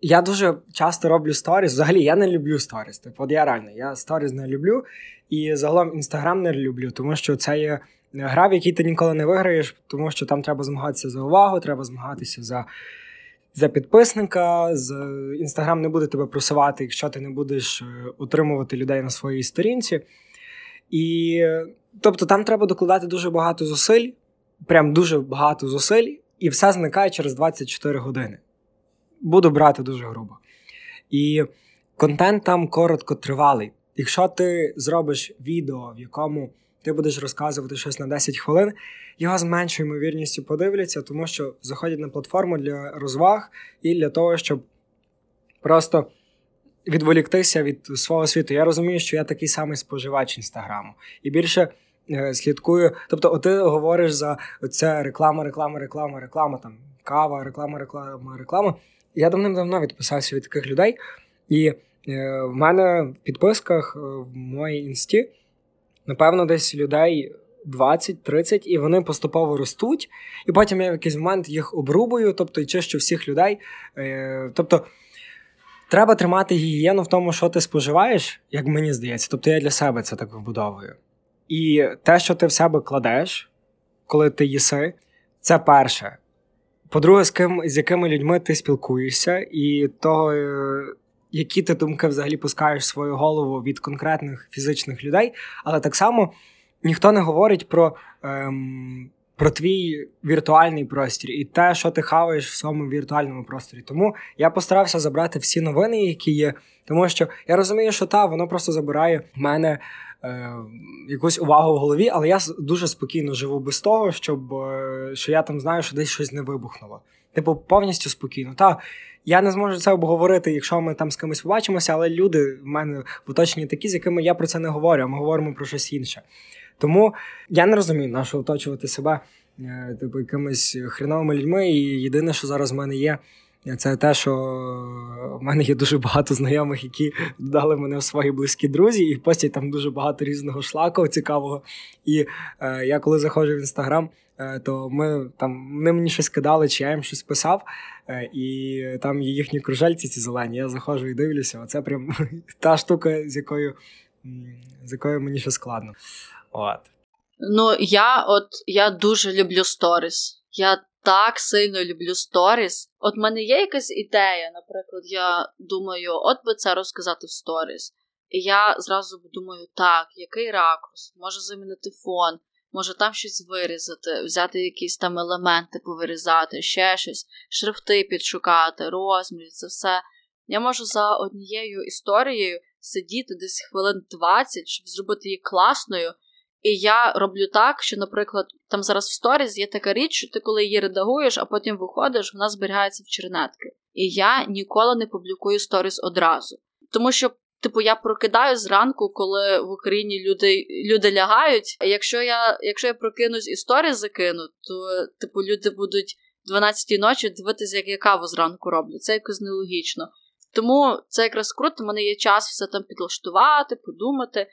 я дуже часто роблю сторіс. Взагалі, я не люблю сторіс. Типу, от я реально, я сторіс не люблю. І загалом інстаграм не люблю, тому що це є гра, в якій ти ніколи не виграєш, тому що там треба змагатися за увагу, треба змагатися за за підписника. З Інстаграм не буде тебе просувати, якщо ти не будеш е, утримувати людей на своїй сторінці. І тобто там треба докладати дуже багато зусиль, прям дуже багато зусиль, і все зникає через 24 години. Буду брати дуже грубо. І контент там коротко тривалий. Якщо ти зробиш відео, в якому ти будеш розказувати щось на 10 хвилин, його з меншою ймовірністю подивляться, тому що заходять на платформу для розваг і для того, щоб просто відволіктися від свого світу. Я розумію, що я такий самий споживач інстаграму. І більше е, слідкую. Тобто, ти говориш за це реклама, реклама, реклама, реклама, там кава, реклама, реклама, реклама. Я давним-давно відписався від таких людей. І Е, в мене в підписках е, в моїй інсті, напевно, десь людей 20-30, і вони поступово ростуть. І потім я в якийсь момент їх обрубую, тобто і чищу всіх людей. Е, тобто треба тримати гігієну в тому, що ти споживаєш, як мені здається. Тобто я для себе це так вибудовую. І те, що ти в себе кладеш, коли ти їси, це перше. По-друге, з ким з якими людьми ти спілкуєшся, і того, е, які ти думки взагалі пускаєш в свою голову від конкретних фізичних людей, але так само ніхто не говорить про ем, про твій віртуальний простір і те, що ти хаваєш в своєму віртуальному просторі. Тому я постарався забрати всі новини, які є, тому що я розумію, що та воно просто забирає в мене. Е, якусь увагу в голові, але я дуже спокійно живу без того, щоб е, що я там знаю, що десь щось не вибухнуло. Типу, повністю спокійно. Та я не зможу це обговорити, якщо ми там з кимось побачимося, але люди в мене в оточенні такі, з якими я про це не говорю, а ми говоримо про щось інше. Тому я не розумію, на що оточувати себе е, типу, якимись хреновими людьми. І єдине, що зараз в мене є, це те, що в мене є дуже багато знайомих, які дали мене в свої близькі друзі, і постять там дуже багато різного шлаку цікавого. І е, я коли заходжу в інстаграм, е, то ми там вони мені щось кидали, чи я їм щось писав, е, і там є їхні кружельці ці зелені. Я заходжу і дивлюся. Оце прям та штука, з якою з якою мені ще складно. От. Ну, я от я дуже люблю сторіс. Я так сильно люблю сторіс. От в мене є якась ідея, наприклад, я думаю, от би це розказати в сторіс. І я зразу думаю, так, який ракурс, може замінити фон, може там щось вирізати, взяти якісь там елементи, повирізати, ще щось, шрифти підшукати, розмір, це все. Я можу за однією історією сидіти десь хвилин 20, щоб зробити її класною. І я роблю так, що, наприклад, там зараз в сторіз є така річ, що ти коли її редагуєш, а потім виходиш, вона зберігається в чернетки. І я ніколи не публікую сторіс одразу. Тому що, типу, я прокидаю зранку, коли в Україні люди люди лягають. А якщо я якщо я прокинусь і сторіс закину, то типу люди будуть 12-ї ночі дивитися, як я каву зранку роблю. Це якось нелогічно. Тому це якраз круто, в мене є час все там підлаштувати, подумати.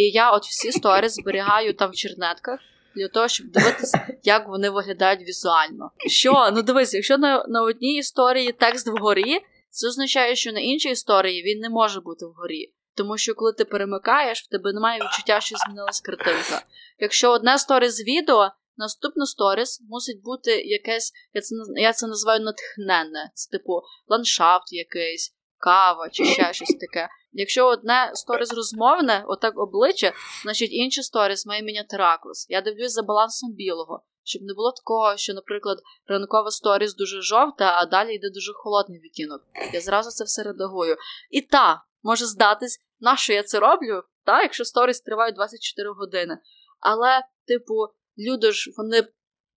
І я от всі сторі зберігаю там в чернетках для того, щоб дивитися, як вони виглядають візуально. Що? Ну дивись, якщо на, на одній історії текст вгорі, це означає, що на іншій історії він не може бути вгорі. Тому що коли ти перемикаєш, в тебе немає відчуття, що змінилась картинка. Якщо одне сторіс відео, наступна сторіс мусить бути якесь, я це я це називаю натхненне. Це типу ландшафт якийсь, кава чи ще щось таке. Якщо одне сторіс розмовне, отак обличчя, значить інший сторіс має міняти ракурс. Я дивлюсь за балансом білого, щоб не було такого, що, наприклад, ранкова сторіс дуже жовта, а далі йде дуже холодний відтінок. Я зразу це все редагую. І та, може здатись, на що я це роблю, та, якщо сторіс тривають 24 години. Але, типу, люди ж вони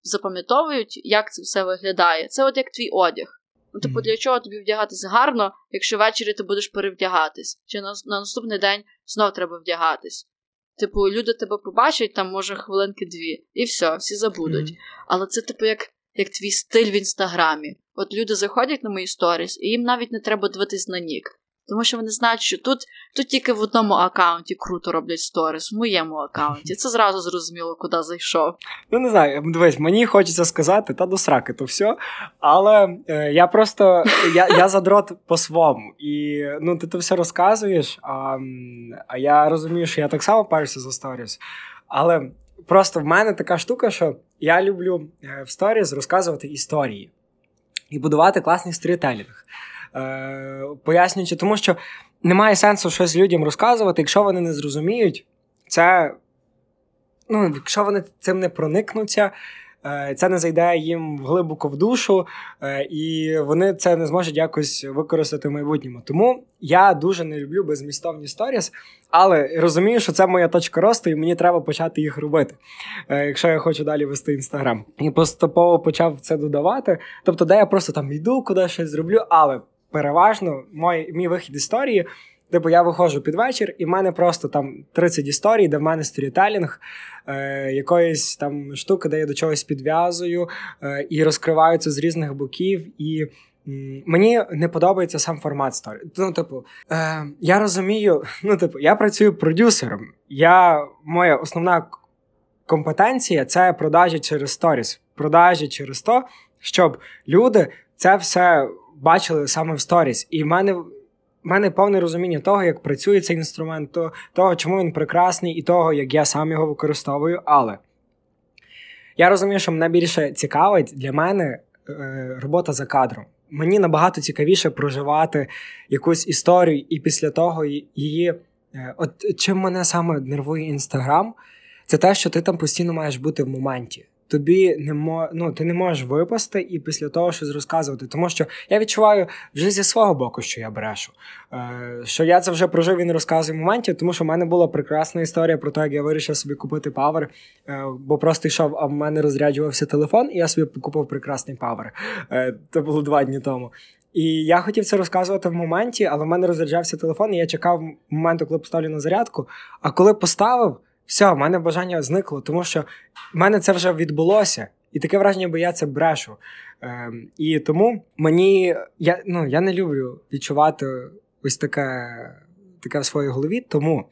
запам'ятовують, як це все виглядає. Це от як твій одяг. Ну, типу, для чого тобі вдягатись гарно, якщо ввечері ти будеш перевдягатись? Чи на, на наступний день знов треба вдягатись? Типу, люди тебе побачать, там, може, хвилинки дві, і все, всі забудуть. Mm-hmm. Але це, типу, як як твій стиль в інстаграмі. От люди заходять на мої сторіс, і їм навіть не треба дивитись на нік. Тому що вони знають, що тут тут тільки в одному аккаунті круто роблять сторіс, в моєму аккаунті. Це зразу зрозуміло, куди зайшов. Ну, не знаю, дивись, мені хочеться сказати, та до сраки, то все. Але е, я просто я я задрот по-своєму. І ну, ти це все розказуєш, а а я розумію, що я так само парюся за сторіс. Але просто в мене така штука, що я люблю е, в сторіс розказувати історії і будувати класний сторітелінг. Е, пояснюючи, тому що немає сенсу щось людям розказувати, якщо вони не зрозуміють, це ну, якщо вони цим не проникнуться. Е, це не зайде їм глибоко в душу, е, і вони це не зможуть якось використати в майбутньому. Тому я дуже не люблю безмістовні сторіс, але розумію, що це моя точка росту, і мені треба почати їх робити, якщо я хочу далі вести інстаграм. І поступово почав це додавати. Тобто, де я просто там йду, куди щось зроблю, але переважно мій, мій вихід історії. Типу, я виходжу під вечір, і в мене просто там 30 історій, де в мене сторітелінг, е, якоїсь там штуки, де я до чогось підв'язую е, і розкриваються з різних боків. І м, мені не подобається сам формат сторі. Ну, типу, е, я розумію, ну, типу, я працюю продюсером. Я моя основна компетенція це продажі через сторіс, продажі через то, щоб люди це все бачили саме в сторіс. І в мене в мене повне розуміння того, як працює цей інструмент, то, того, чому він прекрасний, і того, як я сам його використовую. Але я розумію, що мене більше цікавить для мене е, робота за кадром. Мені набагато цікавіше проживати якусь історію, і після того її. Е, от чим мене саме нервує інстаграм, це те, що ти там постійно маєш бути в моменті тобі не мо... ну, ти не можеш випасти і після того щось розказувати. Тому що я відчуваю вже зі свого боку, що я брешу. Е, Що я це вже прожив і не розказую в моменті, тому що в мене була прекрасна історія про те, як я вирішив собі купити павер, е, бо просто йшов, а в мене розряджувався телефон, і я собі купив прекрасний павер. Е, Це було два дні тому. І я хотів це розказувати в моменті, але в мене розряджався телефон, і я чекав моменту, коли поставлю на зарядку. А коли поставив все, в мене бажання зникло, тому що в мене це вже відбулося. І таке враження, бо я це брешу. Е, І тому мені я ну, я не люблю відчувати ось таке таке в своїй голові. Тому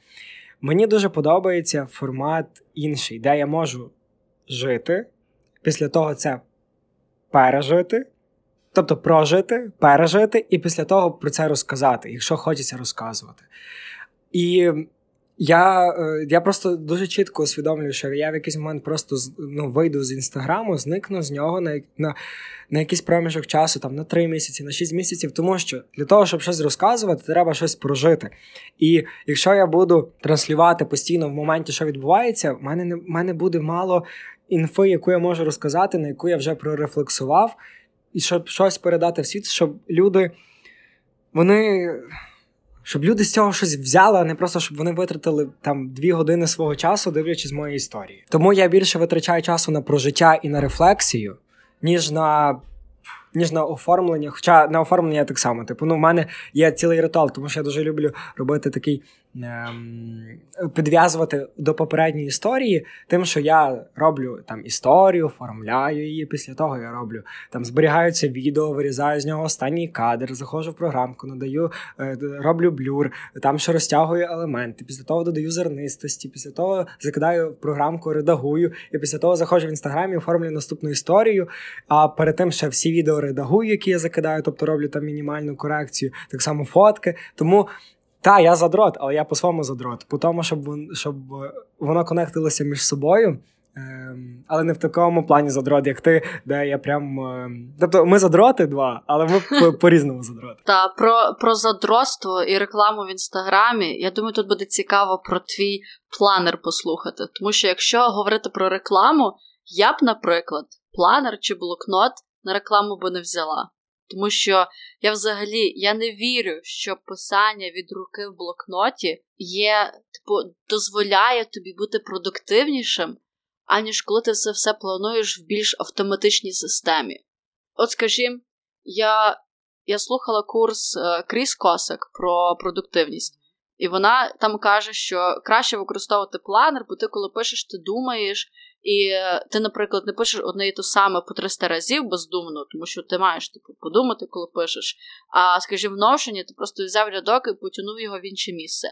мені дуже подобається формат інший, де я можу жити, після того це пережити. Тобто прожити, пережити, і після того про це розказати, якщо хочеться розказувати. І я е, я просто дуже чітко усвідомлюю, що я в якийсь момент просто ну, вийду з інстаграму, зникну з нього на на, на якийсь проміжок часу, там на 3 місяці, на 6 місяців, тому що для того, щоб щось розказувати, треба щось прожити. І якщо я буду транслювати постійно в моменті, що відбувається, в мене не в мене буде мало інфи, яку я можу розказати, на яку я вже прорефлексував, і щоб щось передати в світ, щоб люди вони. Щоб люди з цього щось взяли, а не просто щоб вони витратили там дві години свого часу, дивлячись мої історії. Тому я більше витрачаю часу на прожиття і на рефлексію, ніж на ніж на оформлення. Хоча на оформлення так само. Типу, ну, в мене є цілий ритуал, тому що я дуже люблю робити такий підв'язувати до попередньої історії, тим, що я роблю там історію, оформляю її. Після того я роблю там зберігаються відео, вирізаю з нього останній кадр, заходжу в програмку, надаю, е, роблю блюр, там ще розтягую елементи. Після того додаю зернистості, після того закидаю в програмку, редагую, і після того заходжу в інстаграмі, оформлюю наступну історію. А перед тим ще всі відео редагую, які я закидаю, тобто роблю там мінімальну корекцію, так само фотки. Тому. Та, я задрот, але я по-своєму задрот. По тому, щоб щоб воно конектилося між собою, ем, але не в такому плані задрот, як ти, де я прям. Ем, тобто ми задроти два, але ми по-різному задроти. Та про про задротство і рекламу в інстаграмі. Я думаю, тут буде цікаво про твій планер послухати. Тому що якщо говорити про рекламу, я б, наприклад, планер чи блокнот на рекламу би не взяла. Тому що я взагалі я не вірю, що писання від руки в блокноті є, типу, дозволяє тобі бути продуктивнішим, аніж коли ти це все плануєш в більш автоматичній системі. От скажімо, я я слухала курс е, Кріс Косик про продуктивність, і вона там каже, що краще використовувати планер, бо ти, коли пишеш, ти думаєш. І ти, наприклад, не пишеш одне і те саме по 300 разів бездумно, тому що ти маєш типу, подумати, коли пишеш. А скажімо, в Notion ти просто взяв рядок і потягнув його в інше місце.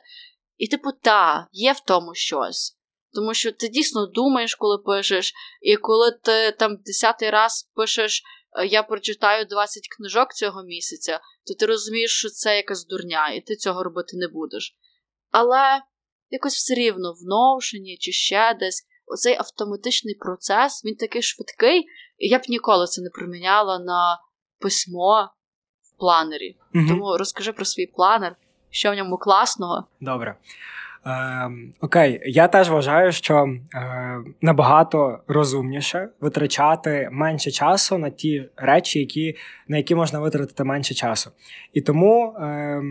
І, типу, та, є в тому щось. Тому що ти дійсно думаєш, коли пишеш, і коли ти там десятий раз пишеш, «Е, я прочитаю 20 книжок цього місяця, то ти розумієш, що це якась дурня, і ти цього робити не будеш. Але якось все рівно в Notion чи ще десь оцей автоматичний процес, він такий швидкий, і я б ніколи це не приміняла на письмо в планері. Угу. Тому розкажи про свій планер, що в ньому класного. Добре. Е, Окей, я теж вважаю, що е, набагато розумніше витрачати менше часу на ті речі, які, на які можна витратити менше часу. І тому е,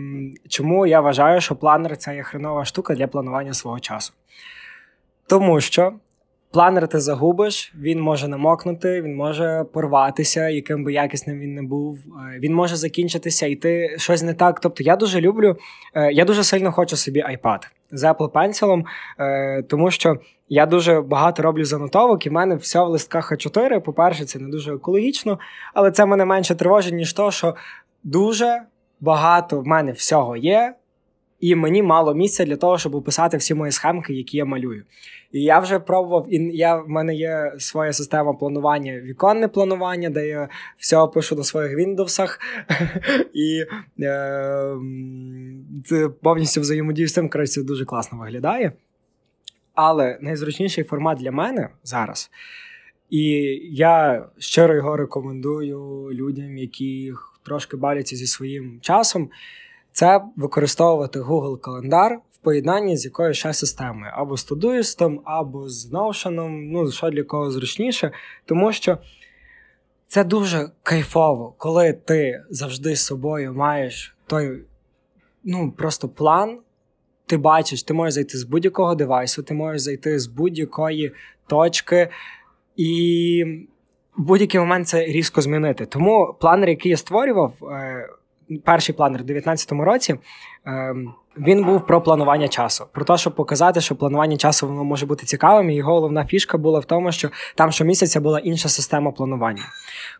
чому я вважаю, що планер це є хренова штука для планування свого часу. Тому що Планер ти загубиш, він може намокнути, він може порватися, яким би якісним він не був. Е, він може закінчитися, і ти щось не так. Тобто я дуже люблю, е, я дуже сильно хочу собі iPad з Apple Pencil, е, тому що я дуже багато роблю занотовок, і в мене все в листках А4. По-перше, це не дуже екологічно, але це мене менше тривожить, ніж то, що дуже багато в мене всього є і мені мало місця для того, щоб описати всі мої схемки, які я малюю. І я вже пробував, і я в мене є своя система планування, віконне планування, де я все пишу на своїх Windows, і е, повністю взаємодію з цим коротше, дуже класно виглядає. Але найзручніший формат для мене зараз. І я щиро його рекомендую людям, які трошки баляться зі своїм часом. Це використовувати Google календар в поєднанні з якоюсь ще системою, або з Todoist, або з Notion, ну що для кого зручніше, тому що це дуже кайфово, коли ти завжди з собою маєш той ну, просто план. Ти бачиш, ти можеш зайти з будь-якого девайсу, ти можеш зайти з будь-якої точки, і в будь-який момент це різко змінити. Тому планер, який я створював, е, перший планер у 2019 році. Ем, він був про планування часу, про те, щоб показати, що планування часу воно може бути цікавим. І його головна фішка була в тому, що там щомісяця була інша система планування.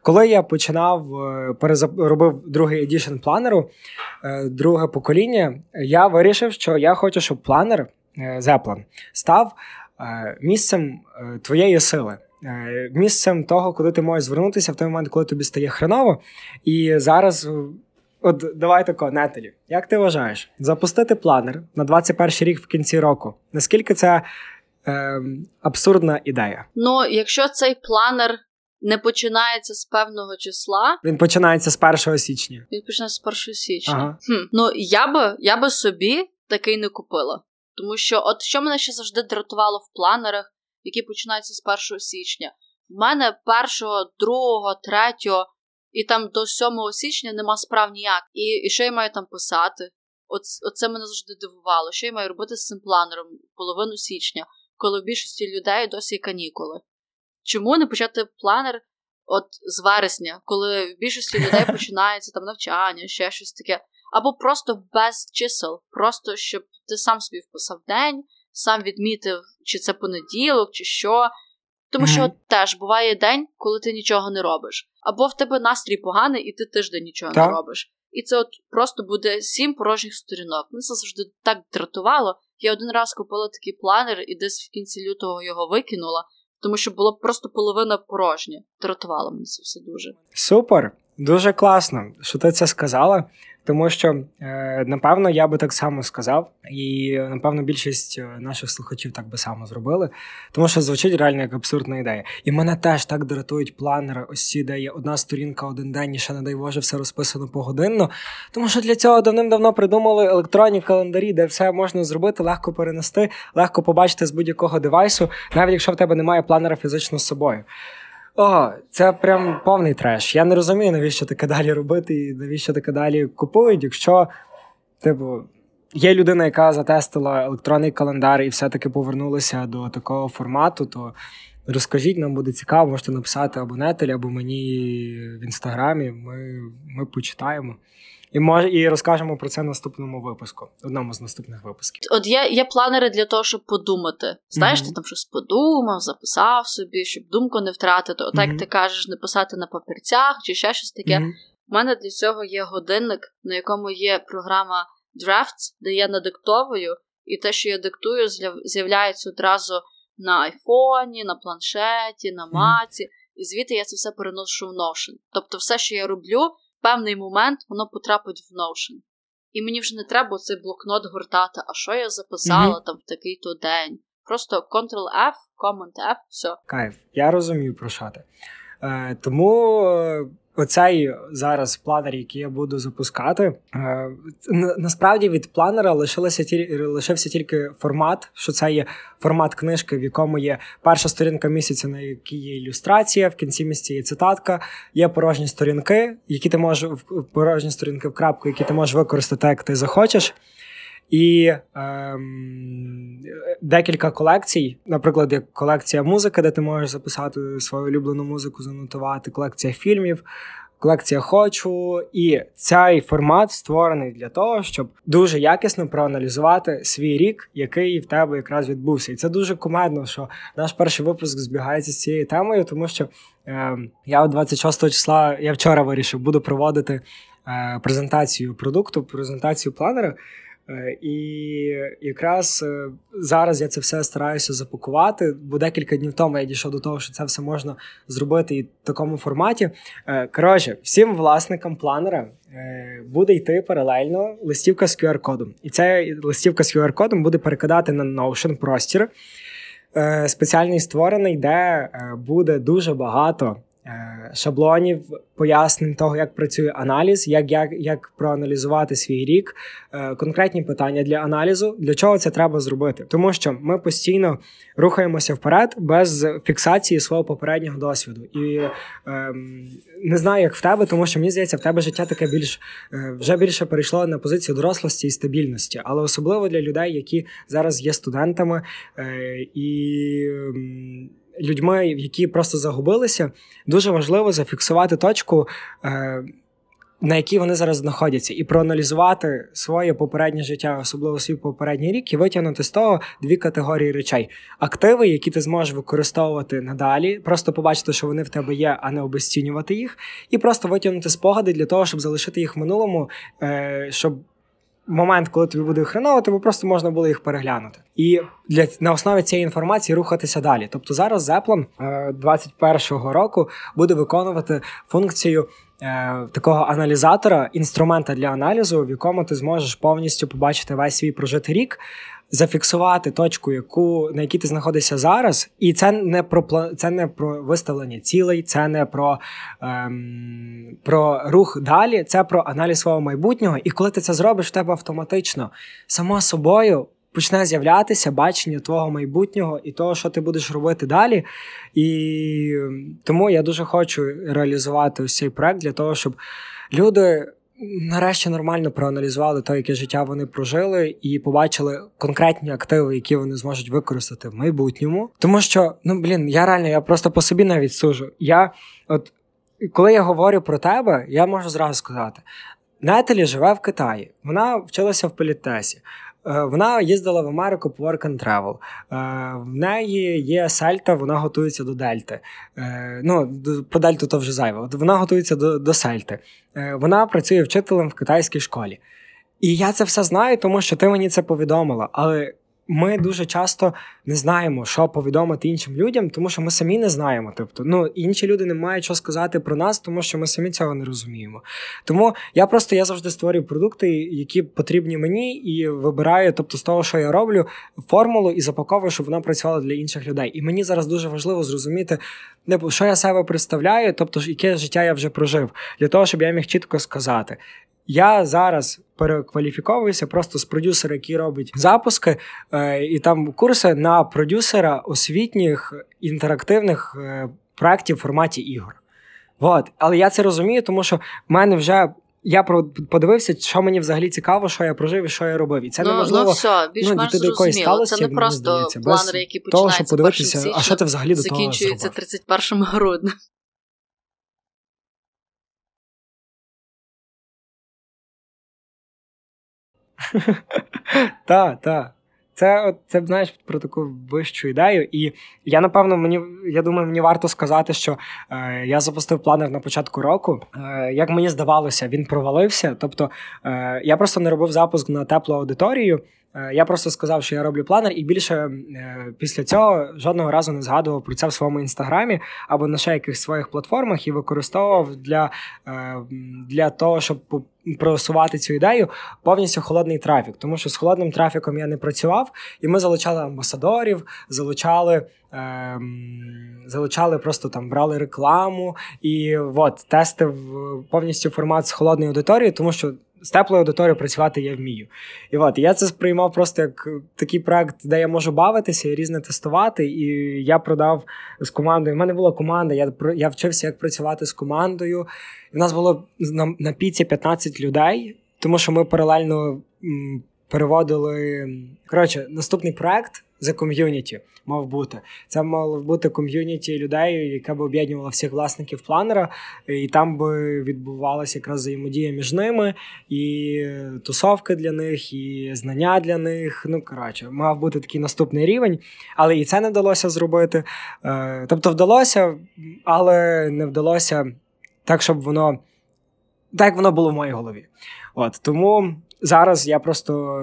Коли я починав е, робив другий едішн планеру, е, друге покоління, я вирішив, що я хочу, щоб планер Zeppelin став місцем твоєї сили. Місцем того, куди ти можеш звернутися в той момент, коли тобі стає хреново. І зараз От давай тако, Нетелі, як ти вважаєш, запустити планер на 21 рік в кінці року? Наскільки це е, абсурдна ідея? Ну, якщо цей планер не починається з певного числа, він починається з 1 січня. Він починається з 1 січня. Ага. Хм, Ну я би я би собі такий не купила. Тому що, от що мене ще завжди дратувало в планерах, які починаються з 1 січня. В мене 1, 2, 3 і там до 7 січня нема справ ніяк. І і що я маю там писати? От, Оце мене завжди дивувало. Що я маю робити з цим планером половину січня, коли в більшості людей досі є канікули? Чому не почати планер от з вересня, коли в більшості людей починається там навчання, ще щось таке, або просто без чисел, просто щоб ти сам собі вписав день, сам відмітив, чи це понеділок, чи що. Тому mm-hmm. що теж буває день, коли ти нічого не робиш. Або в тебе настрій поганий, і ти тиждень нічого так. не робиш. І це от просто буде сім порожніх сторінок. Мене це завжди так дратувало. Я один раз купила такий планер і десь в кінці лютого його викинула, тому що було просто половина порожня. Дратувало мене це все дуже. Супер, дуже класно, що ти це сказала. Тому що, е, напевно, я би так само сказав, і напевно більшість е, наших слухачів так би само зробили, тому що звучить реально як абсурдна ідея. І мене теж так дратують планери, ось ці, де є одна сторінка, один день, і ще не дай Боже, все розписано погодинно. Тому що для цього давним-давно придумали електронні календарі, де все можна зробити, легко перенести, легко побачити з будь-якого девайсу, навіть якщо в тебе немає планера фізично з собою. О, це прям повний треш. Я не розумію, навіщо таке далі робити і навіщо таке далі купують, якщо, типу, є людина, яка затестила електронний календар і все-таки повернулася до такого формату, то розкажіть, нам буде цікаво, можете написати або Нетелі, або мені в інстаграмі. Ми, Ми почитаємо. І може і розкажемо про це в наступному випуску, одному з наступних випусків. От є є планери для того, щоб подумати. Знаєш, mm-hmm. ти там щось подумав, записав собі, щоб думку не втратити. Отак mm-hmm. ти кажеш, не писати на папірцях чи ще щось таке. У mm-hmm. мене для цього є годинник, на якому є програма Drafts, де я надиктовую, і те, що я диктую, з'являється одразу на айфоні, на планшеті, на маці. І звідти я це все переношу в Notion. Тобто, все, що я роблю, певний момент воно потрапить в Notion. І мені вже не треба цей блокнот гортати, а що я записала mm-hmm. там в такий-то день. Просто Ctrl-F, Command-F, все. Кайф, я розумію, про що ти. Е, Тому е, оцей зараз планер, який я буду запускати, е, насправді від планера лишилося лишився тільки формат, що це є формат книжки, в якому є перша сторінка місяця, на якій є ілюстрація, в кінці місяця є цитатка, є порожні сторінки, які ти можеш порожні сторінки в крапку, які ти можеш використати, як ти захочеш. І ем, декілька колекцій, наприклад, як колекція музики, де ти можеш записати свою улюблену музику, занотувати, колекція фільмів, колекція хочу. І цей формат створений для того, щоб дуже якісно проаналізувати свій рік, який в тебе якраз відбувся. І це дуже кумедно, що наш перший випуск збігається з цією темою, тому що е, я 26 числа я вчора вирішив буду проводити е, презентацію продукту, презентацію планера. Е, і якраз е, зараз я це все стараюся запакувати, бо декілька днів тому я дійшов до того, що це все можна зробити і в такому форматі. Е, коротше, всім власникам планера буде йти паралельно листівка з QR-кодом. І ця листівка з QR-кодом буде перекидати на Notion простір. Спеціальний створений, де буде дуже багато шаблонів, пояснень того, як працює аналіз, як як, як проаналізувати свій рік, е, конкретні питання для аналізу, для чого це треба зробити. Тому що ми постійно рухаємося вперед без фіксації свого попереднього досвіду. І ем, не знаю, як в тебе, тому що мені здається, в тебе життя таке більш е, вже більше перейшло на позицію дорослості і стабільності, але особливо для людей, які зараз є студентами і. Людьми, які просто загубилися, дуже важливо зафіксувати точку. Е, на якій вони зараз знаходяться, і проаналізувати своє попереднє життя, особливо свій попередній рік, і витягнути з того дві категорії речей: активи, які ти зможеш використовувати надалі, просто побачити, що вони в тебе є, а не обесцінювати їх, і просто витягнути спогади для того, щоб залишити їх в минулому, е, щоб момент, коли тобі буде хреново, тобі просто можна було їх переглянути. І для на основі цієї інформації рухатися далі. Тобто зараз Zeppelin 21-го року буде виконувати функцію. Е, такого аналізатора, інструмента для аналізу, в якому ти зможеш повністю побачити весь свій прожитий рік, зафіксувати точку, яку на якій ти знаходишся зараз, і це не про це не про виставлення цілей, це не про ем, про рух далі, це про аналіз свого майбутнього. І коли ти це зробиш, в тебе автоматично само собою. Почне з'являтися бачення твого майбутнього і того, що ти будеш робити далі. І тому я дуже хочу реалізувати ось цей проект для того, щоб люди нарешті нормально проаналізували те, яке життя вони прожили, і побачили конкретні активи, які вони зможуть використати в майбутньому. Тому що, ну блін, я реально я просто по собі навіть сужу. Я от коли я говорю про тебе, я можу зразу сказати: Нетелі живе в Китаї, вона вчилася в політесі. Е, вона їздила в Америку по work and travel. Е, в неї є сельта, вона готується до Дельти. Е, ну, по Дельту то вже зайве. Вона готується до, до Сельти. Вона працює вчителем в китайській школі. І я це все знаю, тому що ти мені це повідомила. Але ми дуже часто не знаємо, що повідомити іншим людям, тому що ми самі не знаємо. Тобто, ну інші люди не мають що сказати про нас, тому що ми самі цього не розуміємо. Тому я просто я завжди створюю продукти, які потрібні мені, і вибираю, тобто з того, що я роблю, формулу і запаковую, щоб вона працювала для інших людей. І мені зараз дуже важливо зрозуміти, що я себе представляю, тобто яке життя я вже прожив, для того, щоб я міг чітко сказати. Я зараз перекваліфіковуюся просто з продюсера, який робить запуски, е, і там курси на продюсера освітніх інтерактивних е, проєктів в форматі ігор. От. Але я це розумію, тому що в мене вже. Я подивився, що мені взагалі цікаво, що я прожив і що я робив. І це ну, неможливо ну, все, більш ну, якоїсь сталості, Це не просто здається, планери, які починаються того, подивитися, а що ти взагалі до того закінчується 31 грудня. Так, так. Це це знаєш про таку вищу ідею. І я напевно мені я думаю, мені варто сказати, що е, я запустив планер на початку року. Е, Як мені здавалося, він провалився. Тобто е, я просто не робив запуск на теплу аудиторію. Е, я просто сказав, що я роблю планер, і більше е, після цього жодного разу не згадував про це в своєму інстаграмі або на ще якихось своїх платформах і використовував для, е, для того, щоб просувати цю ідею повністю холодний трафік. Тому що з холодним трафіком я не працював, і ми залучали амбасадорів, залучали. Залучали просто там, брали рекламу і от, тестив повністю формат з холодної аудиторії, тому що з теплою аудиторією працювати я вмію. І от я це сприймав просто як такий проект, де я можу бавитися і різне тестувати. І я продав з командою. У мене була команда, я я вчився, як працювати з командою. І в нас було на, на піці 15 людей, тому що ми паралельно м, переводили. Коротше, наступний проект за ком'юніті мав бути. Це мало бути ком'юніті людей, яка б об'єднувала всіх власників планера, і там би відбувалася якраз взаємодія між ними, і тусовки для них, і знання для них. Ну коротше, мав бути такий наступний рівень, але і це не вдалося зробити. Е, тобто вдалося, але не вдалося так, щоб воно так, як воно було в моїй голові. От тому зараз я просто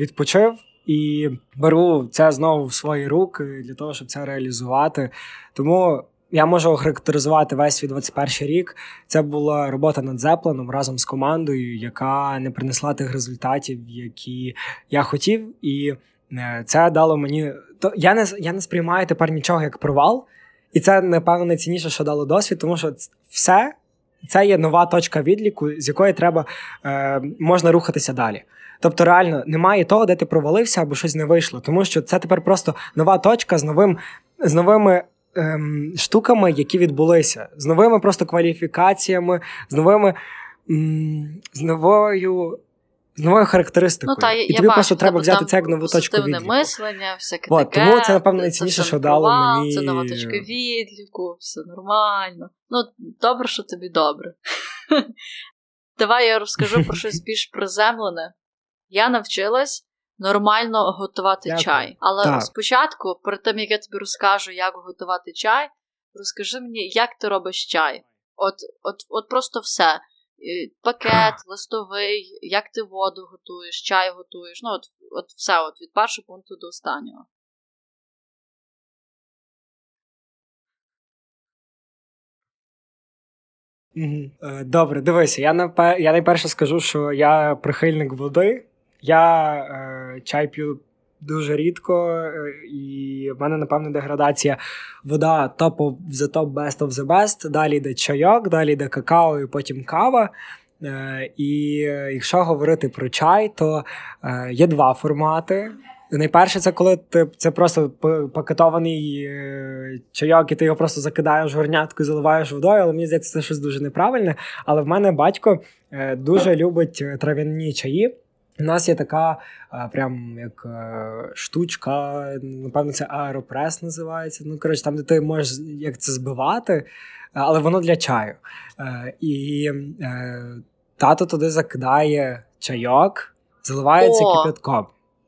відпочив і беру це знову в свої руки для того, щоб це реалізувати. Тому я можу охарактеризувати весь свій 21 рік. Це була робота над Зепланом разом з командою, яка не принесла тих результатів, які я хотів, і е, це дало мені. То я не я не сприймаю тепер нічого як провал, і це напевно найцінніше, що дало досвід, тому що все це є нова точка відліку, з якої треба е, можна рухатися далі. Тобто, реально немає того, де ти провалився або щось не вийшло, тому що це тепер просто нова точка з новим з новими ем, штуками, які відбулися, з новими просто кваліфікаціями, з новими м, з новою. З новою характеристикою. Ну, та, і я тобі бачу, просто треба взяти це як нову точку відліку. мислення, всяке От, таке. Тому це, напевно, найцінніше, що дало мені... Це нова точка відліку, все нормально. Ну, добре, що тобі добре. Давай я розкажу про щось більш приземлене. Я навчилась нормально готувати Дякую. чай. Але Так. спочатку, перед тим як я тобі розкажу, як готувати чай, розкажи мені, як ти робиш чай. От, от, от просто все. Пакет, листовий, як ти воду готуєш, чай готуєш. Ну, от, от все, от від першого пункту до останнього. Е, Добре, дивися, я я найперше скажу, що я прихильник води. Я е, чай п'ю дуже рідко, е, і в мене, напевно, деградація вода of the top, best of the best. Далі йде чайок, далі йде какао і потім кава. Е, і е, якщо говорити про чай, то е, є два формати. Найперше, це коли ти це просто пакетований е, чайок, і ти його просто закидаєш в горнятку і заливаєш водою, але мені здається, це щось дуже неправильне. Але в мене батько дуже любить трав'яні чаї. У нас є така е, прям як е, штучка, напевно, це аеропрес називається. Ну, коротше, там, де ти можеш як це збивати, але воно для чаю. Е, і е, тато туди закидає чайок, заливається О! кипятком.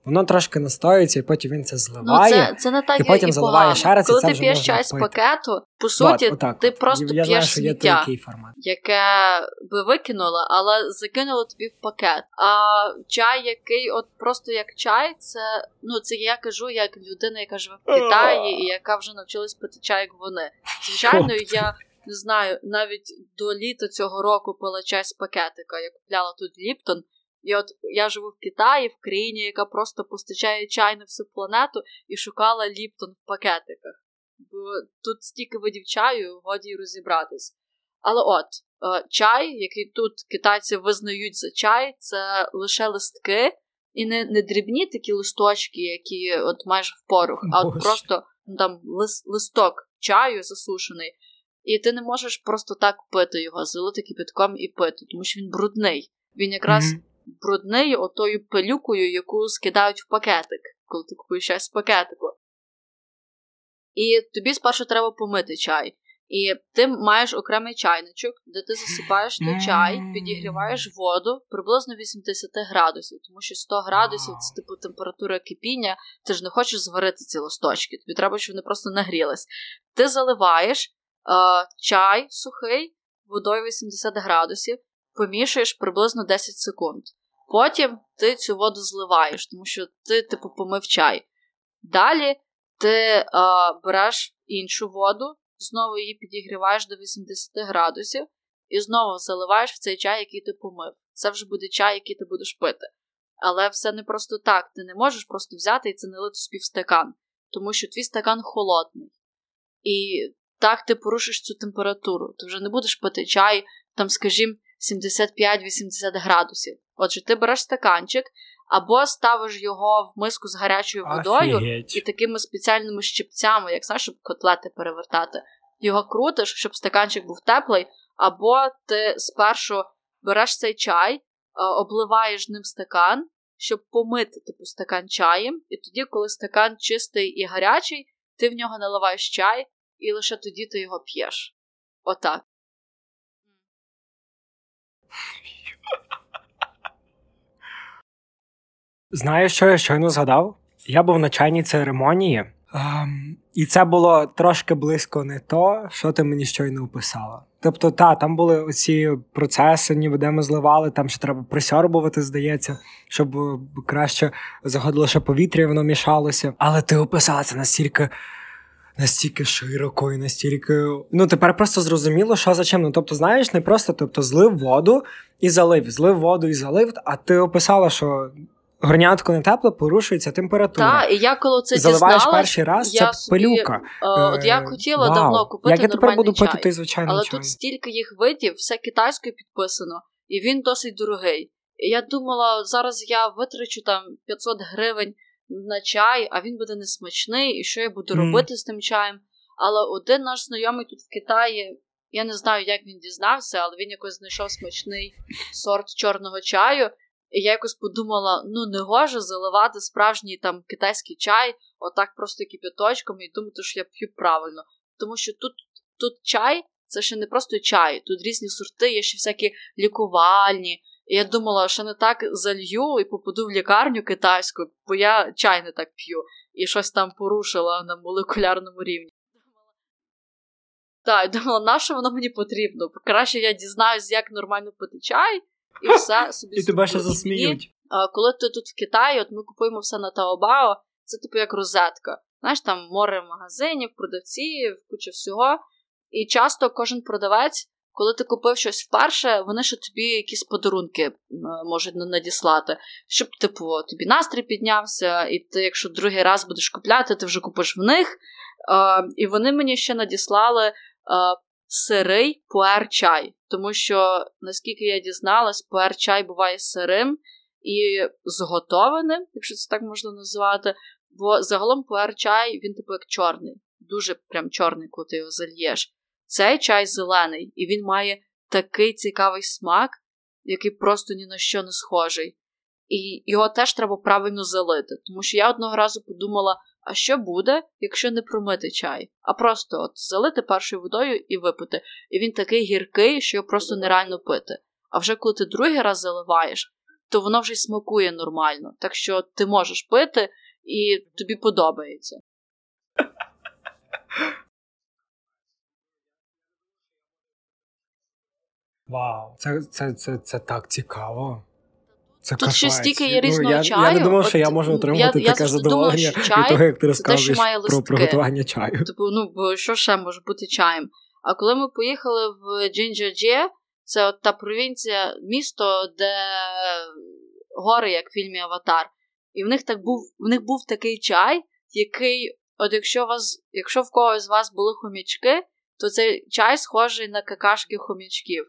Воно трошки настоюється, і потім він це Ну, зливає. це, це не так і потім і заливає ще раз, і Коли це ти вже п'єш чай з пакету, по суті, От, отак ти просто я знаю, п'єш що є такий формат. яке би викинула, але закинула тобі в пакет. А чай, який от просто як чай, це ну це я кажу як людина, яка живе в Китаї і яка вже навчилась пити чай, як вони. Звичайно, я не знаю, навіть до літа цього року пила чай з пакетика. Я купляла тут Ліптон. І от я живу в Китаї, в країні, яка просто постачає чай на всю планету, і шукала Ліптон в пакетиках. Бо тут стільки видів чаю, годі розібратись. Але от, е, чай, який тут китайці визнають за чай, це лише листки, і не, не дрібні такі листочки, які от майже в порох, а от просто ну, там лис, листок чаю засушений. І ти не можеш просто так пити його, залити кипятком і пити, тому що він брудний. Він якраз Мгм. Брудний отою пилюкою, яку скидають в пакетик, коли ти купуєш чай з пакетику. І тобі спершу треба помити чай. І ти маєш окремий чайничок, де ти засипаєш той чай, підігріваєш воду приблизно 80 градусів, тому що 100 градусів це типу температура кипіння, ти ж не хочеш зварити ці листочки, тобі треба, щоб вони просто нагрілись. Ти заливаєш е, чай сухий водою 80 градусів, помішуєш приблизно 10 секунд. Потім ти цю воду зливаєш, тому що ти, типу, помив чай. Далі ти е, береш іншу воду, знову її підігріваєш до 80 градусів і знову заливаєш в цей чай, який ти помив. Це вже буде чай, який ти будеш пити. Але все не просто так. Ти не можеш просто взяти і це налити в співстакан, тому що твій стакан холодний. І так ти порушиш цю температуру. Ти вже не будеш пити чай, там, скажімо, 75-80 градусів. Отже, ти береш стаканчик або ставиш його в миску з гарячою водою Офігеть. і такими спеціальними щипцями, як знаєш, щоб котлети перевертати. Його крутиш, щоб стаканчик був теплий, або ти спершу береш цей чай, е, обливаєш ним стакан, щоб помити типу стакан чаєм, і тоді, коли стакан чистий і гарячий, ти в нього наливаєш чай, і лише тоді ти його п'єш. Отак. Знаєш, що я щойно згадав? Я був на чайній церемонії, ем, і це було трошки близько не то, що ти мені щойно описала. Тобто, та, там були оці процеси, ніби де ми зливали, там ще треба присьорбувати, здається, щоб краще заходило ще повітря, воно мішалося. Але ти описала це настільки. Настільки широко і настільки. Ну, тепер просто зрозуміло, що за чим. Ну, тобто, знаєш, не просто тобто, злив воду і залив, злив воду і залив, а ти описала, що горнятко не тепле, порушується температура. Так, і я коли це Заливаєш дізналась, перший раз, я це собі, пилюка. е, От я Е, хотіла вау. давно купити Як я тепер буду нормальний пити чай. той звичайний Але чай? тут стільки їх видів, все китайською підписано, і він досить дорогий. І я думала, зараз я витрачу там 500 гривень на чай, а він буде несмачний, і що я буду робити з тим чаєм. Але один наш знайомий тут в Китаї, я не знаю, як він дізнався, але він якось знайшов смачний сорт чорного чаю. І я якось подумала: ну не гоже заливати справжній там китайський чай, отак просто кипяточком, і думати, що я п'ю правильно. Тому що тут, тут чай це ще не просто чай, тут різні сорти, є ще всякі лікувальні. І я думала, що не так залью і попаду в лікарню китайську, бо я чай не так п'ю і щось там порушила на молекулярному рівні. Так, я думала, на що воно мені потрібно? Краще я дізнаюсь, як нормально пити чай, і все собі І тебе ще засміють. коли ти тут в Китаї, от ми купуємо все на Таобао, це типу як розетка. Знаєш, там море магазинів, продавців, куча всього. І часто кожен продавець, коли ти купив щось вперше, вони ще тобі якісь подарунки можуть надіслати, щоб, типу, тобі настрій піднявся, і ти, якщо другий раз будеш купляти, ти вже купиш в них. Е, і вони мені ще надіслали е, сирий пуер-чай, тому що, наскільки я дізналась, пуер-чай буває сирим і зготованим, якщо це так можна називати. Бо загалом пуер-чай, він типу як чорний, дуже прям чорний, коли ти його зальєш. Цей чай зелений, і він має такий цікавий смак, який просто ні на що не схожий. І його теж треба правильно залити. Тому що я одного разу подумала, а що буде, якщо не промити чай, а просто от залити першою водою і випити. І він такий гіркий, що його просто нереально пити. А вже коли ти другий раз заливаєш, то воно вже й смакує нормально. Так що ти можеш пити і тобі подобається. Вау, це, це, це, це так цікаво. Це Тут ще стільки є Ну, різного я, чаю. Я не думав, що От, я можу отримати я таке думала, задоволення що чай від того, як ти те, розказуєш має про приготування чаю. Типу, ну бо що ще може бути чаєм? А коли ми поїхали в Джинджаджі, це от та провінція, місто, де гори, як в фільмі Аватар. І в них так був, в них був такий чай, який, от якщо вас, якщо в когось з вас були хомячки, то цей чай схожий на какашки хомячків.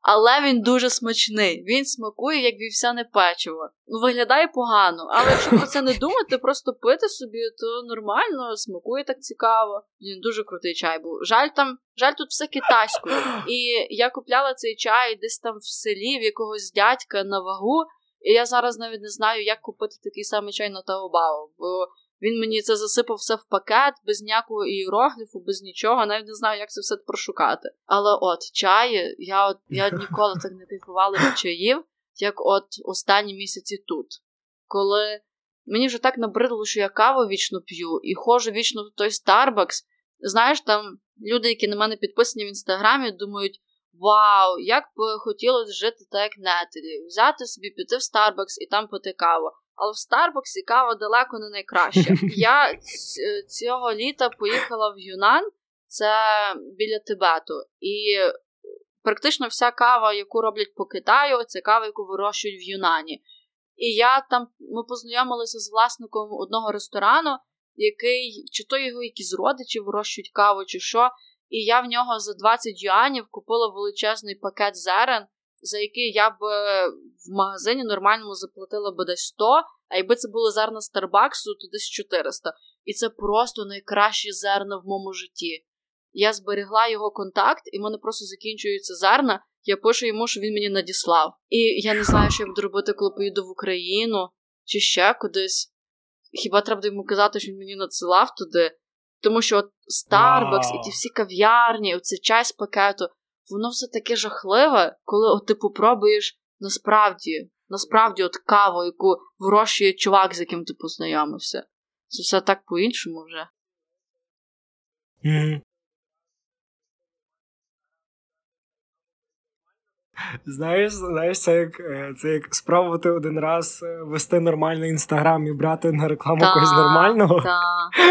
Але він дуже смачний. Він смакує, як вівсяне печиво. Ну, виглядає погано, але якщо про це не думати, просто пити собі, то нормально, смакує так цікаво. Він дуже крутий чай був. Жаль там, жаль, тут все китайською. І я купляла цей чай десь там в селі в якогось дядька на вагу. І я зараз навіть не знаю, як купити такий самий чай на Таобао, бо він мені це засипав все в пакет, без ніякого іерогліфу, без нічого, навіть не знаю, як це все прошукати. Але от чаї, я от я ніколи так не кайфувала від чаїв, як от останні місяці тут. Коли мені вже так набридло, що я каву вічно п'ю і ходжу вічно в той Starbucks. Знаєш, там люди, які на мене підписані в інстаграмі, думають. Вау, як би хотілося жити так, як Нетелі, взяти собі піти в Starbucks і там пити каву. Але в Старбаксі кава далеко не найкраща. Я цього літа поїхала в Юнан, це біля Тибету. І практично вся кава, яку роблять по Китаю, це кава, яку вирощують в Юнані. І я там ми познайомилися з власником одного ресторану, який чи то його якісь родичі вирощують каву, чи що. І я в нього за 20 юанів купила величезний пакет зерен, за який я б е, в магазині нормальному заплатила би десь 100, а якби це були зерна Старбаксу, то десь 400. І це просто найкращі зерна в моєму житті. Я зберегла його контакт, і в мене просто закінчуються зерна. Я пишу йому, що він мені надіслав. І я не знаю, що я буду робити, коли поїду в Україну чи ще кудись. Хіба треба йому казати, що він мені надсилав туди? Тому що от Starbucks і ті всі кав'ярні, оцей чай з пакету, воно все таке жахливе, коли от ти попробуєш насправді, насправді от каву, яку вирощує чувак, з яким ти познайомився. Це все так по-іншому вже. Мгм. Знаєш, знаєш, це як е, це як спробувати один раз е, вести нормальний інстаграм і брати на рекламу та, когось нормального. Та.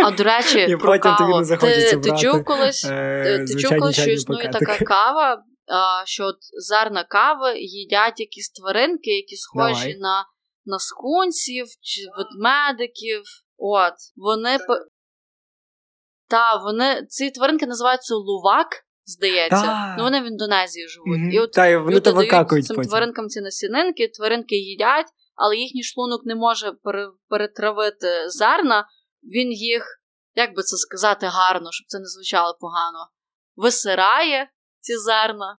А до речі, і про потім каву. тобі не захочеться ти, брати, ти чув колись, е, ти чув колись, що існує така кава, а, що от зерна кави їдять якісь тваринки, які схожі Давай. на на скунсів чи ведмедиків. От, вони та, вони ці тваринки називаються лувак, здається. Ну вони в Індонезії живуть. І от Та, і вони люди дають цим потім. тваринкам ці насінинки, тваринки їдять, але їхній шлунок не може пере- перетравити зерна. Він їх, як би це сказати гарно, щоб це не звучало погано, висирає ці зерна.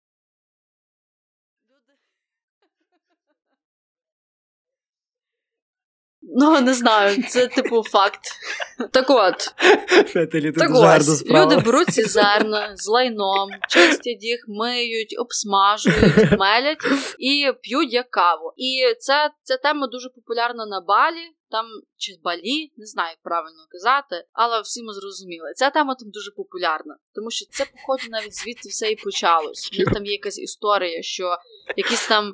Ну, не знаю, це типу факт. Так от, Фетелі, так ось, люди беруть ці зерна з лайном, чистять їх, миють, обсмажують, мелять і п'ють як каву. І це ця тема дуже популярна на балі, там чи балі, не знаю, як правильно казати, але всі ми зрозуміли. Ця тема там дуже популярна, тому що це, походу, навіть звідти все і почалось. У них там є якась історія, що якісь там.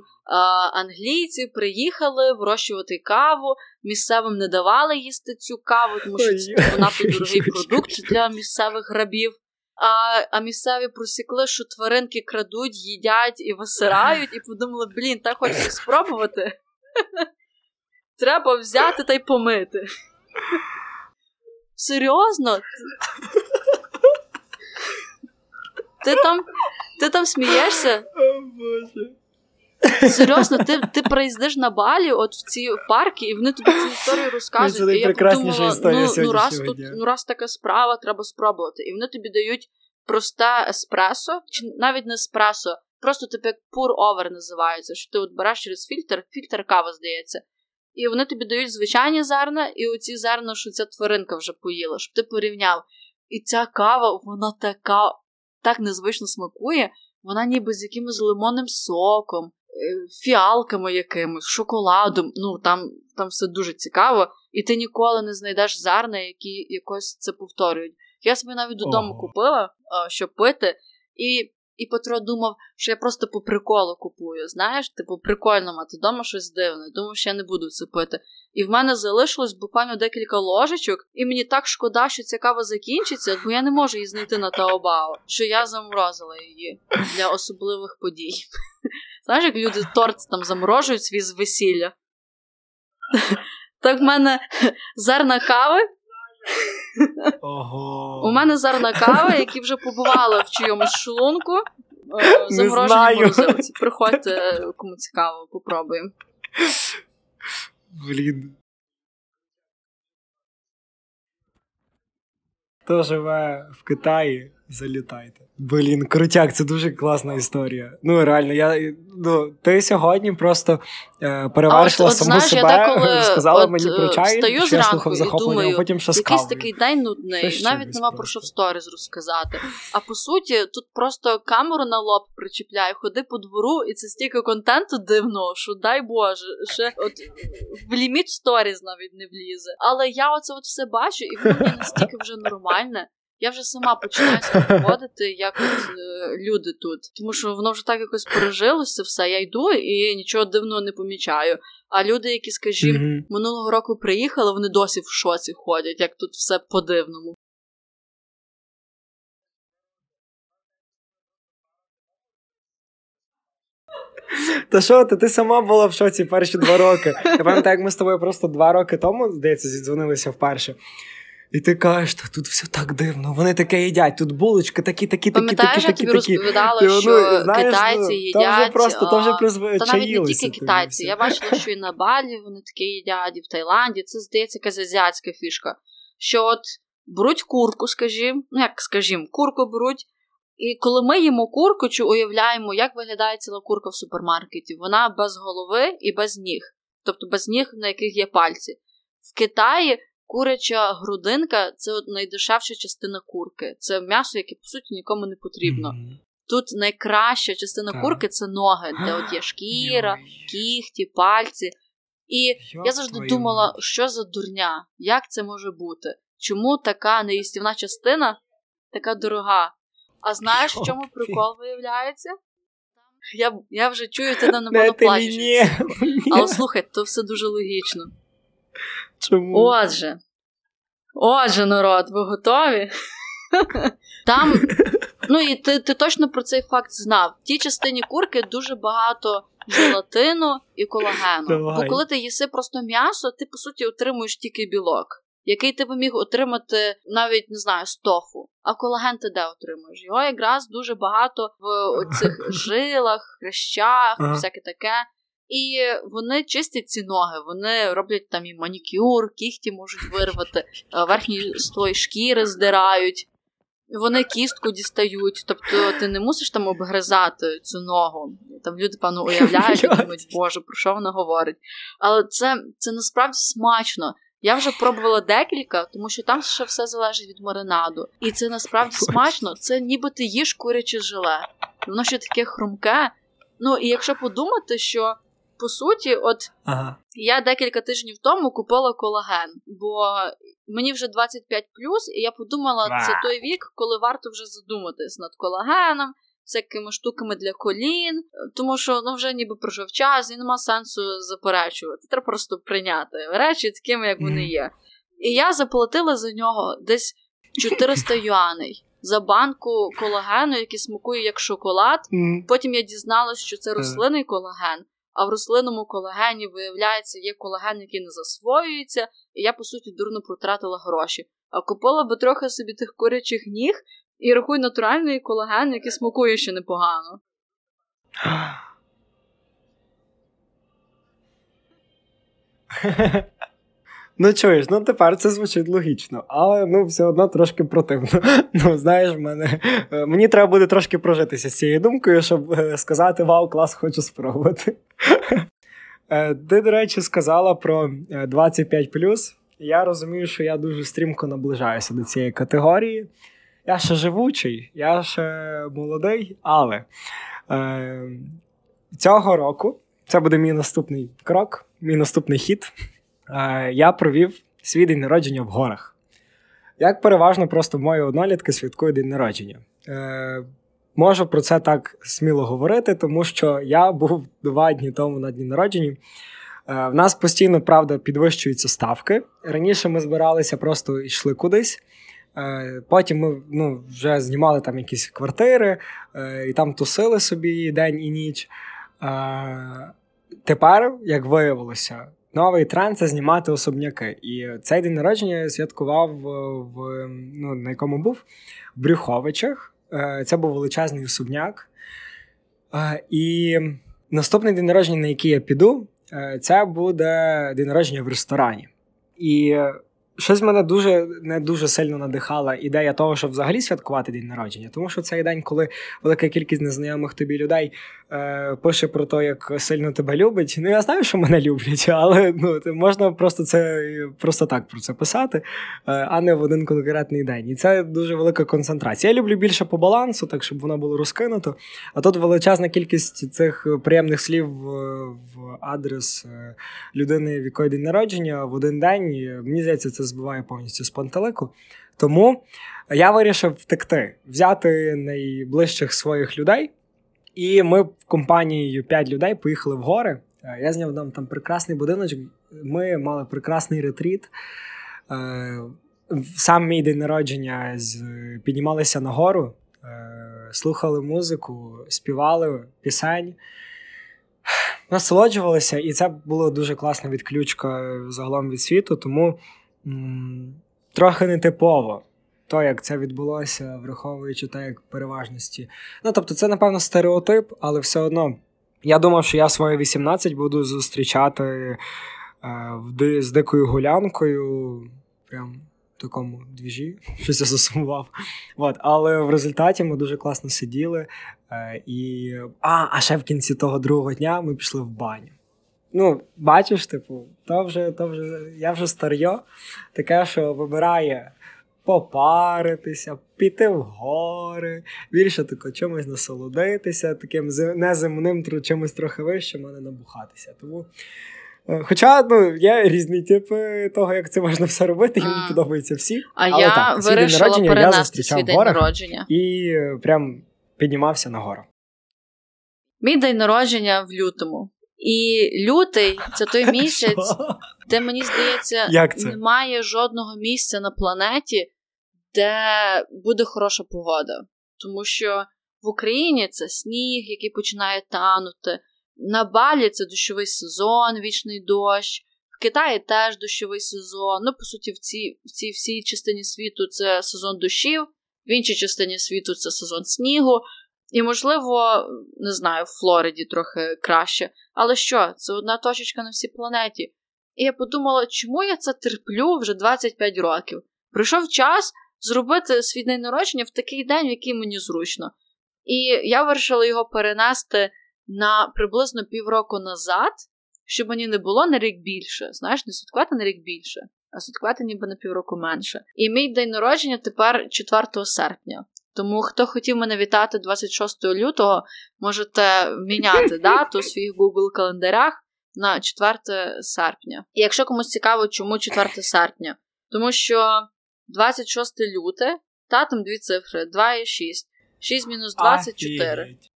Англійці приїхали вирощувати каву, місцевим не давали їсти цю каву, тому що це надто дорогий продукт для місцевих грабів. А а місцеві просікли, що тваринки крадуть, їдять і висирають, і подумали, блін, так хочеться спробувати. Треба взяти та й помити. Серйозно? Ти там, ти там смієшся? О, Боже. Серйозно, ти, ти приїздиш на балі, от в ці парки, і вони тобі цю історію розказують. Це і я подумала, історія ну, ну, раз тут, ну раз така справа, треба спробувати. І вони тобі дають просте еспресо, чи навіть не еспресо, просто типу як pour-over називається, що ти от береш через фільтр, фільтр кава, здається. І вони тобі дають звичайні зерна, і оці зерна, що ця тваринка вже поїла, щоб ти порівняв. І ця кава, вона така так незвично смакує, вона ніби з якимось лимонним соком, е, фіалками якимось, шоколадом. Ну там, там все дуже цікаво, і ти ніколи не знайдеш зерна, які якось це повторюють. Я собі навіть додому Ого. купила, щоб пити, і, і Петро думав, що я просто по приколу купую. Знаєш, типу, прикольно мати вдома щось дивне. Думав, що я не буду це пити. І в мене залишилось буквально декілька ложечок, і мені так шкода, що ця кава закінчиться, бо я не можу її знайти на Таобао, що я заморозила її для особливих подій. Знаєш, як люди торт там заморожують свій з весілля. Так в мене зерна кави. Ого. У мене зерна кави, які вже побували в чийомусь шлунку. е, Не Заморожені знаю. морозилці. Приходьте, кому цікаво, попробуємо. Блін. Хто живе в Китаї, залітайте. Блін, крутяк, це дуже класна історія. Ну, реально, я ну, ти сьогодні просто е, перевершила саму знаєш, себе, деколи сказала от, мені е, про чай, встаю що я слухав захоплення, думаю, а потім ще Якийсь кавою. такий день нудний, Це навіть нема про що в сторіз розказати. А по суті, тут просто камеру на лоб причіпляю, ходи по двору, і це стільки контенту дивного, що дай Боже, ще от в ліміт сторіз навіть не влізе. Але я оце от все бачу, і воно мені настільки вже нормальне. Я вже сама починаю поводити, як от е, люди тут. Тому що воно вже так якось пережилося все. Я йду і нічого дивного не помічаю. А люди, які, скажімо, Мгм. минулого року приїхали, вони досі в шоці ходять, як тут все по-дивному. Та що ти, ти сама була в шоці перші два роки. Я пам'ятаю, як ми з тобою просто два роки тому, здається, зідзвонилися вперше. І ти кажеш, та тут все так дивно, вони таке їдять, тут булочки такі, такі, такі, такі, такі, тобі розповідала, Ти, ну, що знаєш, китайці ну, їдять. Там вже просто, то вже а. Та навіть не тільки китайці. Я бачила, що і на Балі вони таке їдять, і в Таїланді. Це здається якась азіатська фішка. Що от беруть курку, скажімо, ну як скажімо, курку беруть. І коли ми їмо курку, чи уявляємо, як виглядає ціла курка в супермаркеті, вона без голови і без ніг, тобто без ніг, на яких є пальці. В Китаї куряча грудинка це от найдешевша частина курки. Це м'ясо, яке по суті нікому не потрібно. Тут найкраща частина Так. курки це ноги, де от є шкіра, кіхті, пальці. І я завжди твою думала, що за дурня, як це може бути? Чому така неїстівна частина така дорога? А знаєш, в чому ти. прикол виявляється? Я я вже чую, ти напевно плачеш. Але слухай, то все дуже логічно. Чому? Отже, отже, народ, ви готові? Там, ну і ти ти точно про цей факт знав. В тій частині курки дуже багато желатину і колагену. Давай. Бо коли ти їси просто м'ясо, ти по суті отримуєш тільки білок, який ти би міг отримати навіть не знаю з тофу. А колаген ти де отримуєш? Його якраз дуже багато в цих жилах, хрещах, ага. всяке таке. І вони чистять ці ноги, вони роблять там і манікюр, кіхті можуть вирвати, верхні слої шкіри здирають вони кістку дістають, тобто ти не мусиш там обгризати цю ногу. Там люди, певно, уявляють і думають, боже, про що вона говорить. Але це, це насправді смачно. Я вже пробувала декілька, тому що там ще все залежить від маринаду. І це насправді смачно. Це ніби ти їш куряче желе. Воно ще таке хрумке. Ну і якщо подумати, що по суті, от ага. я декілька тижнів тому купила колаген, бо мені вже 25 і я подумала, Ба. це той вік, коли варто вже задуматись над колагеном, всякими штуками для колін, тому що ну вже ніби пройшов час і нема сенсу заперечувати. Треба просто прийняти речі такими, як вони є. І я заплатила за нього десь 400 юаней. За банку колагену, який смакує як шоколад. Mm. Потім я дізналась, що це рослинний колаген, а в рослинному колагені, виявляється, є колаген, який не засвоюється, і я, по суті, дурно протратила гроші. А купила би трохи собі тих курячих ніг і рахуй натуральний колаген, який смакує ще непогано. Ну, чуєш, ну тепер це звучить логічно, але ну все одно трошки противно. Ну, знаєш, мене е, мені треба буде трошки прожитися з цією думкою, щоб е, сказати Вау, клас, хочу спробувати. Е, ти, до речі, сказала про 25. Я розумію, що я дуже стрімко наближаюся до цієї категорії. Я ще живучий, я ще молодий, але е, цього року це буде мій наступний крок, мій наступний хід. Я провів свій день народження в горах. Як переважно просто мої однолітки святкують день народження. Е, Можу про це так сміло говорити, тому що я був два дні тому на дні народження. Е, в нас постійно, правда, підвищуються ставки. Раніше ми збиралися, просто йшли кудись. Е, потім ми ну, вже знімали там якісь квартири е, і там тусили собі день і ніч. Тепер, як виявилося, новий тренд це знімати особняки. І цей день народження я святкував в ну, на якому був в Брюховичах. Е, це був величезний особняк. Е, і наступний день народження, на який я піду, е, це буде день народження в ресторані. І Щось мене дуже не дуже сильно надихала ідея того, щоб взагалі святкувати день народження, тому що цей день, коли велика кількість незнайомих тобі людей е, пише про те, як сильно тебе любить. Ну я знаю, що мене люблять, але ну можна просто це просто так про це писати, е, а не в один конкретний день. І це дуже велика концентрація. Я люблю більше по балансу, так щоб воно було розкинуто. А тут величезна кількість цих приємних слів в адрес е, людини, в якої день народження в один день. Мені здається, це збиває повністю з пантелику. Тому я вирішив втекти, взяти найближчих своїх людей. І ми в компанією 5 людей поїхали в гори. Е, я зняв нам там прекрасний будиночок. Ми мали прекрасний ретріт. Е, сам мій день народження піднімалися на гору, е, слухали музику, співали пісень, насолоджувалися, і це було дуже класна відключка загалом від світу. Тому трохи нетипово. То, як це відбулося, враховуючи те, як переважності. Ну, тобто, це, напевно, стереотип, але все одно. Я думав, що я свої 18 буду зустрічати е, з дикою гулянкою. Прям в такому двіжі, щось я засумував. От, Але в результаті ми дуже класно сиділи. Е, і... А, а ще в кінці того другого дня ми пішли в баню. Ну, бачиш, типу, то вже, то вже я вже старьо, таке, що вибирає попаритися, піти в гори, більше тако чимось насолодитися, таким неземним чимось трохи вищим, а не набухатися. Тому, е, Хоча ну, є різні типи того, як це можна все робити, і мені подобаються всі. А Але я так, вирішила перенести свій день народження і е, прям піднімався на гору. Мій день народження в лютому. І лютий це той місяць, де мені здається, Як це? немає жодного місця на планеті, де буде хороша погода. Тому що в Україні це сніг, який починає танути. На Балі це дощовий сезон, вічний дощ. В Китаї теж дощовий сезон. Ну, по суті, в цій в цій всій частині світу це сезон дощів, в іншій частині світу це сезон снігу. І, можливо, не знаю, в Флориді трохи краще. Але що, це одна точечка на всій планеті. І я подумала, чому я це терплю вже 25 років? Прийшов час зробити свій день народження в такий день, в який мені зручно. І я вирішила його перенести на приблизно півроку назад, щоб мені не було на рік більше. Знаєш, не святкувати на рік більше, а святкувати ніби на півроку менше. І мій день народження тепер 4 серпня. Тому хто хотів мене вітати 26 лютого, можете міняти дату у своїх Google календарях на 4 серпня. І якщо комусь цікаво, чому 4 серпня, тому що 26 люте, та там дві цифри 2 і 6. 6 мінус 24. Офігеть.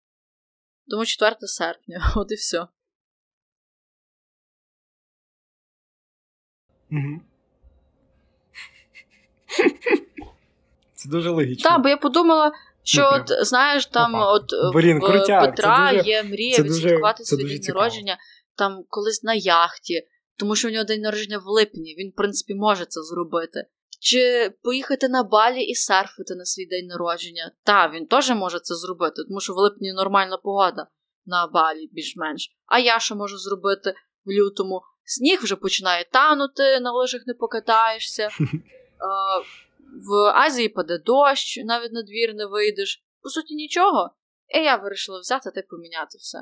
Тому 4 серпня. От і все. Мгм. Це дуже логічно. Так, бо я подумала, що Ну, от знаєш, там от е, Блін, в крутяк, Петра це дуже- є мрія відсвяткувати свій день цікаво. народження там колись на яхті, тому що у нього день народження в липні. Він, в принципі, може це зробити. Чи поїхати на балі і серфити на свій день народження? Та, він теж може це зробити, тому що в липні нормальна погода на балі, більш-менш. А я що можу зробити в лютому? Сніг вже починає танути, на лижах не покатаєшся. В Азії паде дощ, навіть на двір не вийдеш. По суті, нічого. І я вирішила взяти та й поміняти все.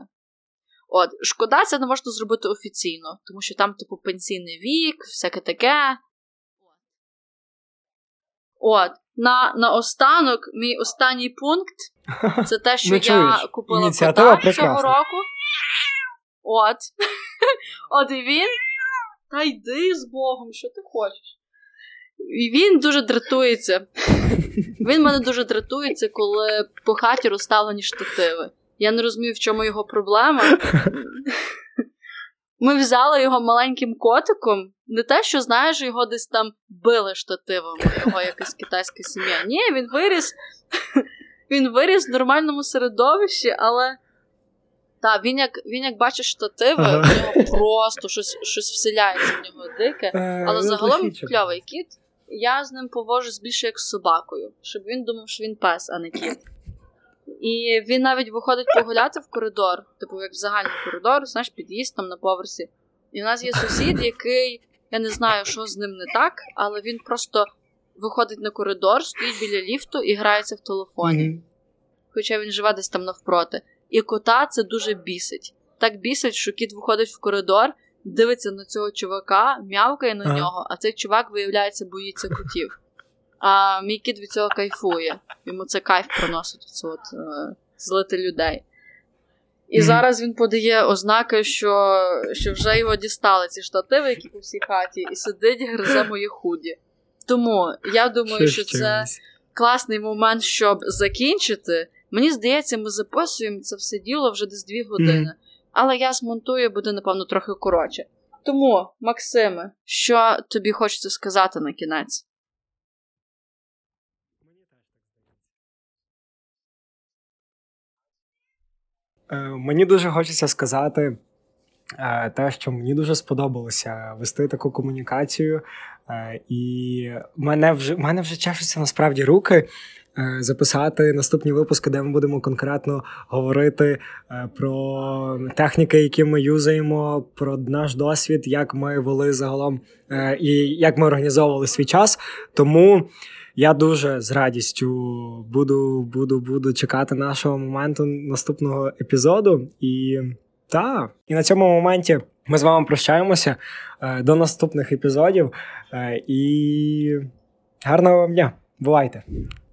От, шкода, це не можна зробити офіційно, тому що там, типу, пенсійний вік, всяке таке. От, на, на останок, мій останній пункт це те, що Ну, я купила ініціатива кота цього року. От. От і він. Та йди з Богом, що ти хочеш? І він дуже дратується. Він мене дуже дратується, коли по хаті розставлені штативи. Я не розумію, в чому його проблема. Ми взяли його маленьким котиком. Не те, що знаєш, його десь там били штативами, його якась китайська сім'я. Ні, він виріс. Він виріс в нормальному середовищі, але. Так, він як він як бачить штативи, Ага. в нього просто щось, щось вселяється в нього дике. Е, Але ну, загалом кльовий кіт. Я з ним поводжусь більше як з собакою, щоб він думав, що він пес, а не кіт. І він навіть виходить погуляти в коридор, типу як в загальний коридор, знаєш, під'їзд там на поверсі. І в нас є сусід, який, я не знаю, що з ним не так, але він просто виходить на коридор, стоїть біля ліфту і грається в телефоні. Хоча він живе десь там навпроти. І кота це дуже бісить. Так бісить, що кіт виходить в коридор, дивиться на цього чувака, м'явкає на Ага. нього, а цей чувак, виявляється, боїться котів. А мій кіт від цього кайфує. Йому це кайф приносить це от, е, злити людей. І Мгм. зараз він подає ознаки, що, що вже його дістали ці штативи, які по всій хаті, і сидить, гризе моє худі. Тому я думаю, що це класний момент, щоб закінчити. Мені здається, ми записуємо це все діло вже десь дві години. Мгм. Але я змонтую, буде, напевно, трохи коротше. Тому, Максиме, що тобі хочеться сказати на кінець? Е, Мені дуже хочеться сказати е, те, що мені дуже сподобалося вести таку комунікацію, е, і мене вже мене вже чешуться насправді руки. Е, Записати наступні випуски, де ми будемо конкретно говорити е, про техніки, які ми юзаємо, про наш досвід, як ми вели загалом е, і як ми організовували свій час. Тому я дуже з радістю буду, буду, буду чекати нашого моменту наступного епізоду. І так, і на цьому моменті ми з вами прощаємося до наступних епізодів. І гарного вам дня! Бувайте!